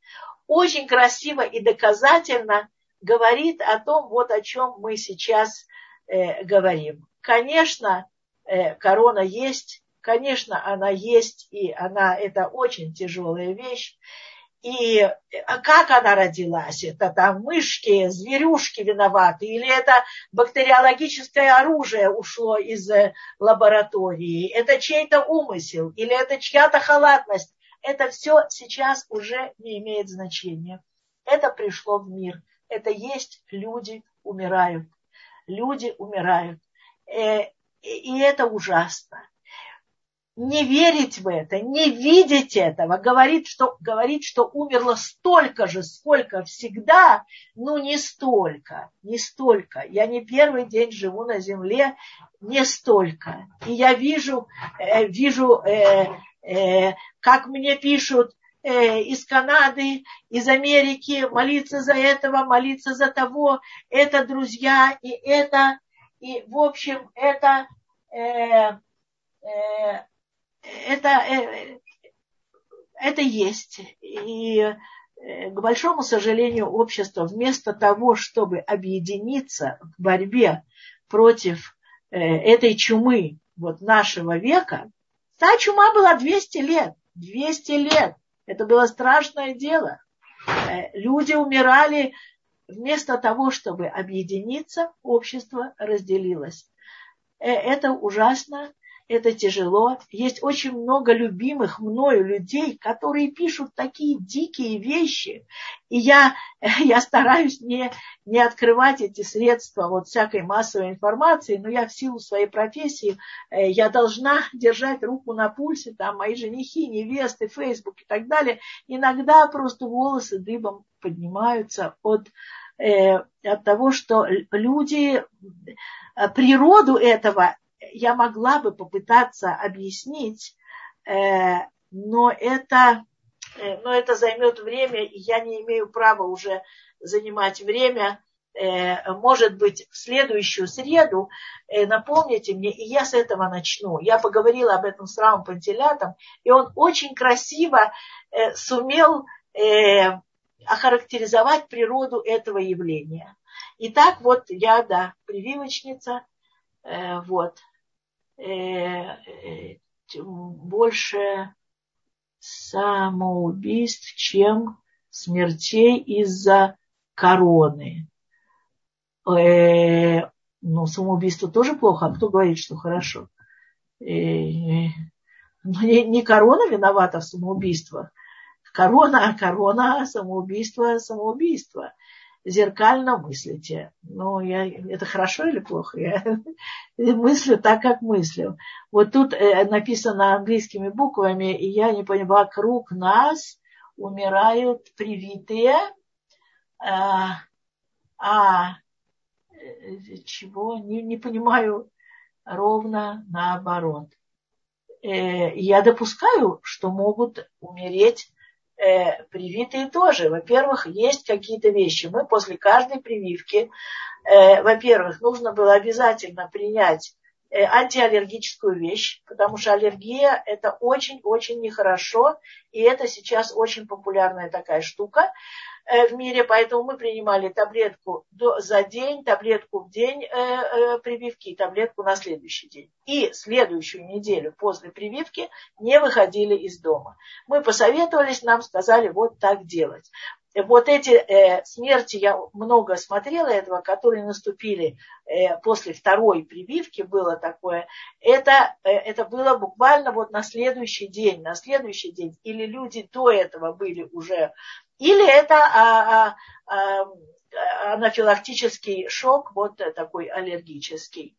очень красиво и доказательно говорит о том, вот о чем мы сейчас э, говорим. Конечно, э, корона есть, конечно, она есть, и она, это очень тяжелая вещь. И а как она родилась? Это там мышки, зверюшки виноваты? Или это бактериологическое оружие ушло из э, лаборатории? Это чей-то умысел? Или это чья-то халатность? Это все сейчас уже не имеет значения. Это пришло в мир это есть люди умирают. Люди умирают. Э, и это ужасно. не верить в это, не видеть этого, говорить, что, говорить, что умерло столько же, сколько всегда, ну не столько, не столько. Я не первый день живу на земле, не столько. И я вижу, э, вижу, э, как мне пишут э, из Канады, из Америки, молиться за этого, молиться за того, это друзья, и это, и в общем, это э, э, это, э, это есть. И э, к большому сожалению, общество вместо того, чтобы объединиться в борьбе против э, этой чумы вот нашего века, та чума была 200 лет. 200 лет. Это было страшное дело. Люди умирали вместо того, чтобы объединиться, общество разделилось. Это ужасно, это тяжело. Есть очень много любимых мною людей, которые пишут такие дикие вещи. И я, я стараюсь не, не открывать эти средства вот всякой массовой информации, но я в силу своей профессии, э, я должна держать руку на пульсе, там мои женихи, невесты, фейсбук и так далее. Иногда просто волосы дыбом поднимаются от, э, от того, что люди э, природу этого я могла бы попытаться объяснить, э, но это, э, но это займет время, и я не имею права уже занимать время. Э, может быть, в следующую среду напомните мне, и я с этого начну. Я поговорила об этом с Рамом Пантелятом, и он очень красиво сумел охарактеризовать природу этого явления. Итак, вот я, да, прививочница, вот, больше самоубийств, чем смертей из-за короны. Э, ну, самоубийство тоже плохо, а кто говорит, что хорошо? Э, ну, не, корона виновата в самоубийствах. Корона, корона, самоубийство, самоубийство зеркально мыслите. Ну, я, это хорошо или плохо? Я мыслю так, как мыслю. Вот тут э, написано английскими буквами, и я не понимаю, вокруг нас умирают привитые, а, а э, чего? Не, не понимаю ровно наоборот. Э, я допускаю, что могут умереть э, привитые тоже. Во-первых, есть какие-то вещи. Мы после каждой прививки, э, во-первых, нужно было обязательно принять э, антиаллергическую вещь, потому что аллергия это очень-очень нехорошо, и это сейчас очень популярная такая штука. Э, в мире, поэтому мы принимали таблетку за день, таблетку в день э, э, прививки таблетку на следующий день. И следующую неделю после прививки не выходили из дома. Мы посоветовались, нам сказали вот так делать вот эти э, смерти, я много смотрела этого, которые наступили э, после второй прививки, было такое, это, э, это было буквально вот на следующий день, на следующий день, или люди до этого были уже или это а, а, а, анафилактический шок, вот такой аллергический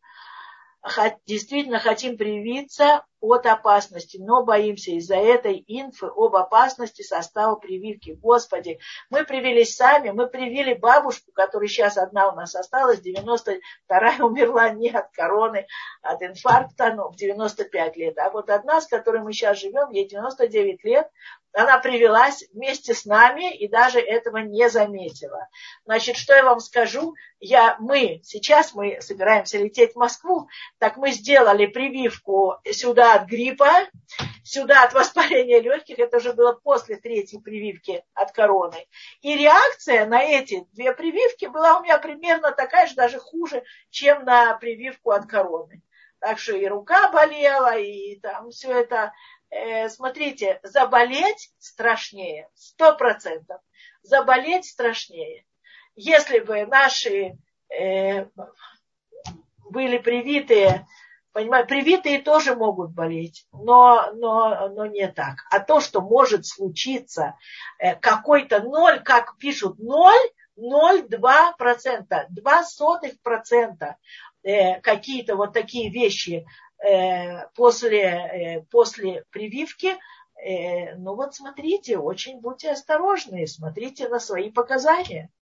действительно хотим привиться от опасности, но боимся из-за этой инфы об опасности состава прививки. Господи, мы привились сами, мы привили бабушку, которая сейчас одна у нас осталась, 92-я умерла не от короны, а от инфаркта, ну, в 95 лет. А вот одна, с которой мы сейчас живем, ей 99 лет, она привелась вместе с нами и даже этого не заметила. Значит, что я вам скажу? Я, мы, сейчас мы собираемся лететь в Москву, так мы сделали прививку сюда от гриппа, сюда от воспаления легких, это уже было после третьей прививки от короны. И реакция на эти две прививки была у меня примерно такая же, даже хуже, чем на прививку от короны. Так что и рука болела, и там все это Э, смотрите, заболеть страшнее, сто процентов. Заболеть страшнее. Если бы наши э, были привитые, понимаете, привитые тоже могут болеть, но, но, но не так. А то, что может случиться э, какой-то ноль, как пишут, ноль, 0,2%, 2 сотых процента э, какие-то вот такие вещи после, э, после прививки, э, ну вот смотрите, очень будьте осторожны, смотрите на свои показания.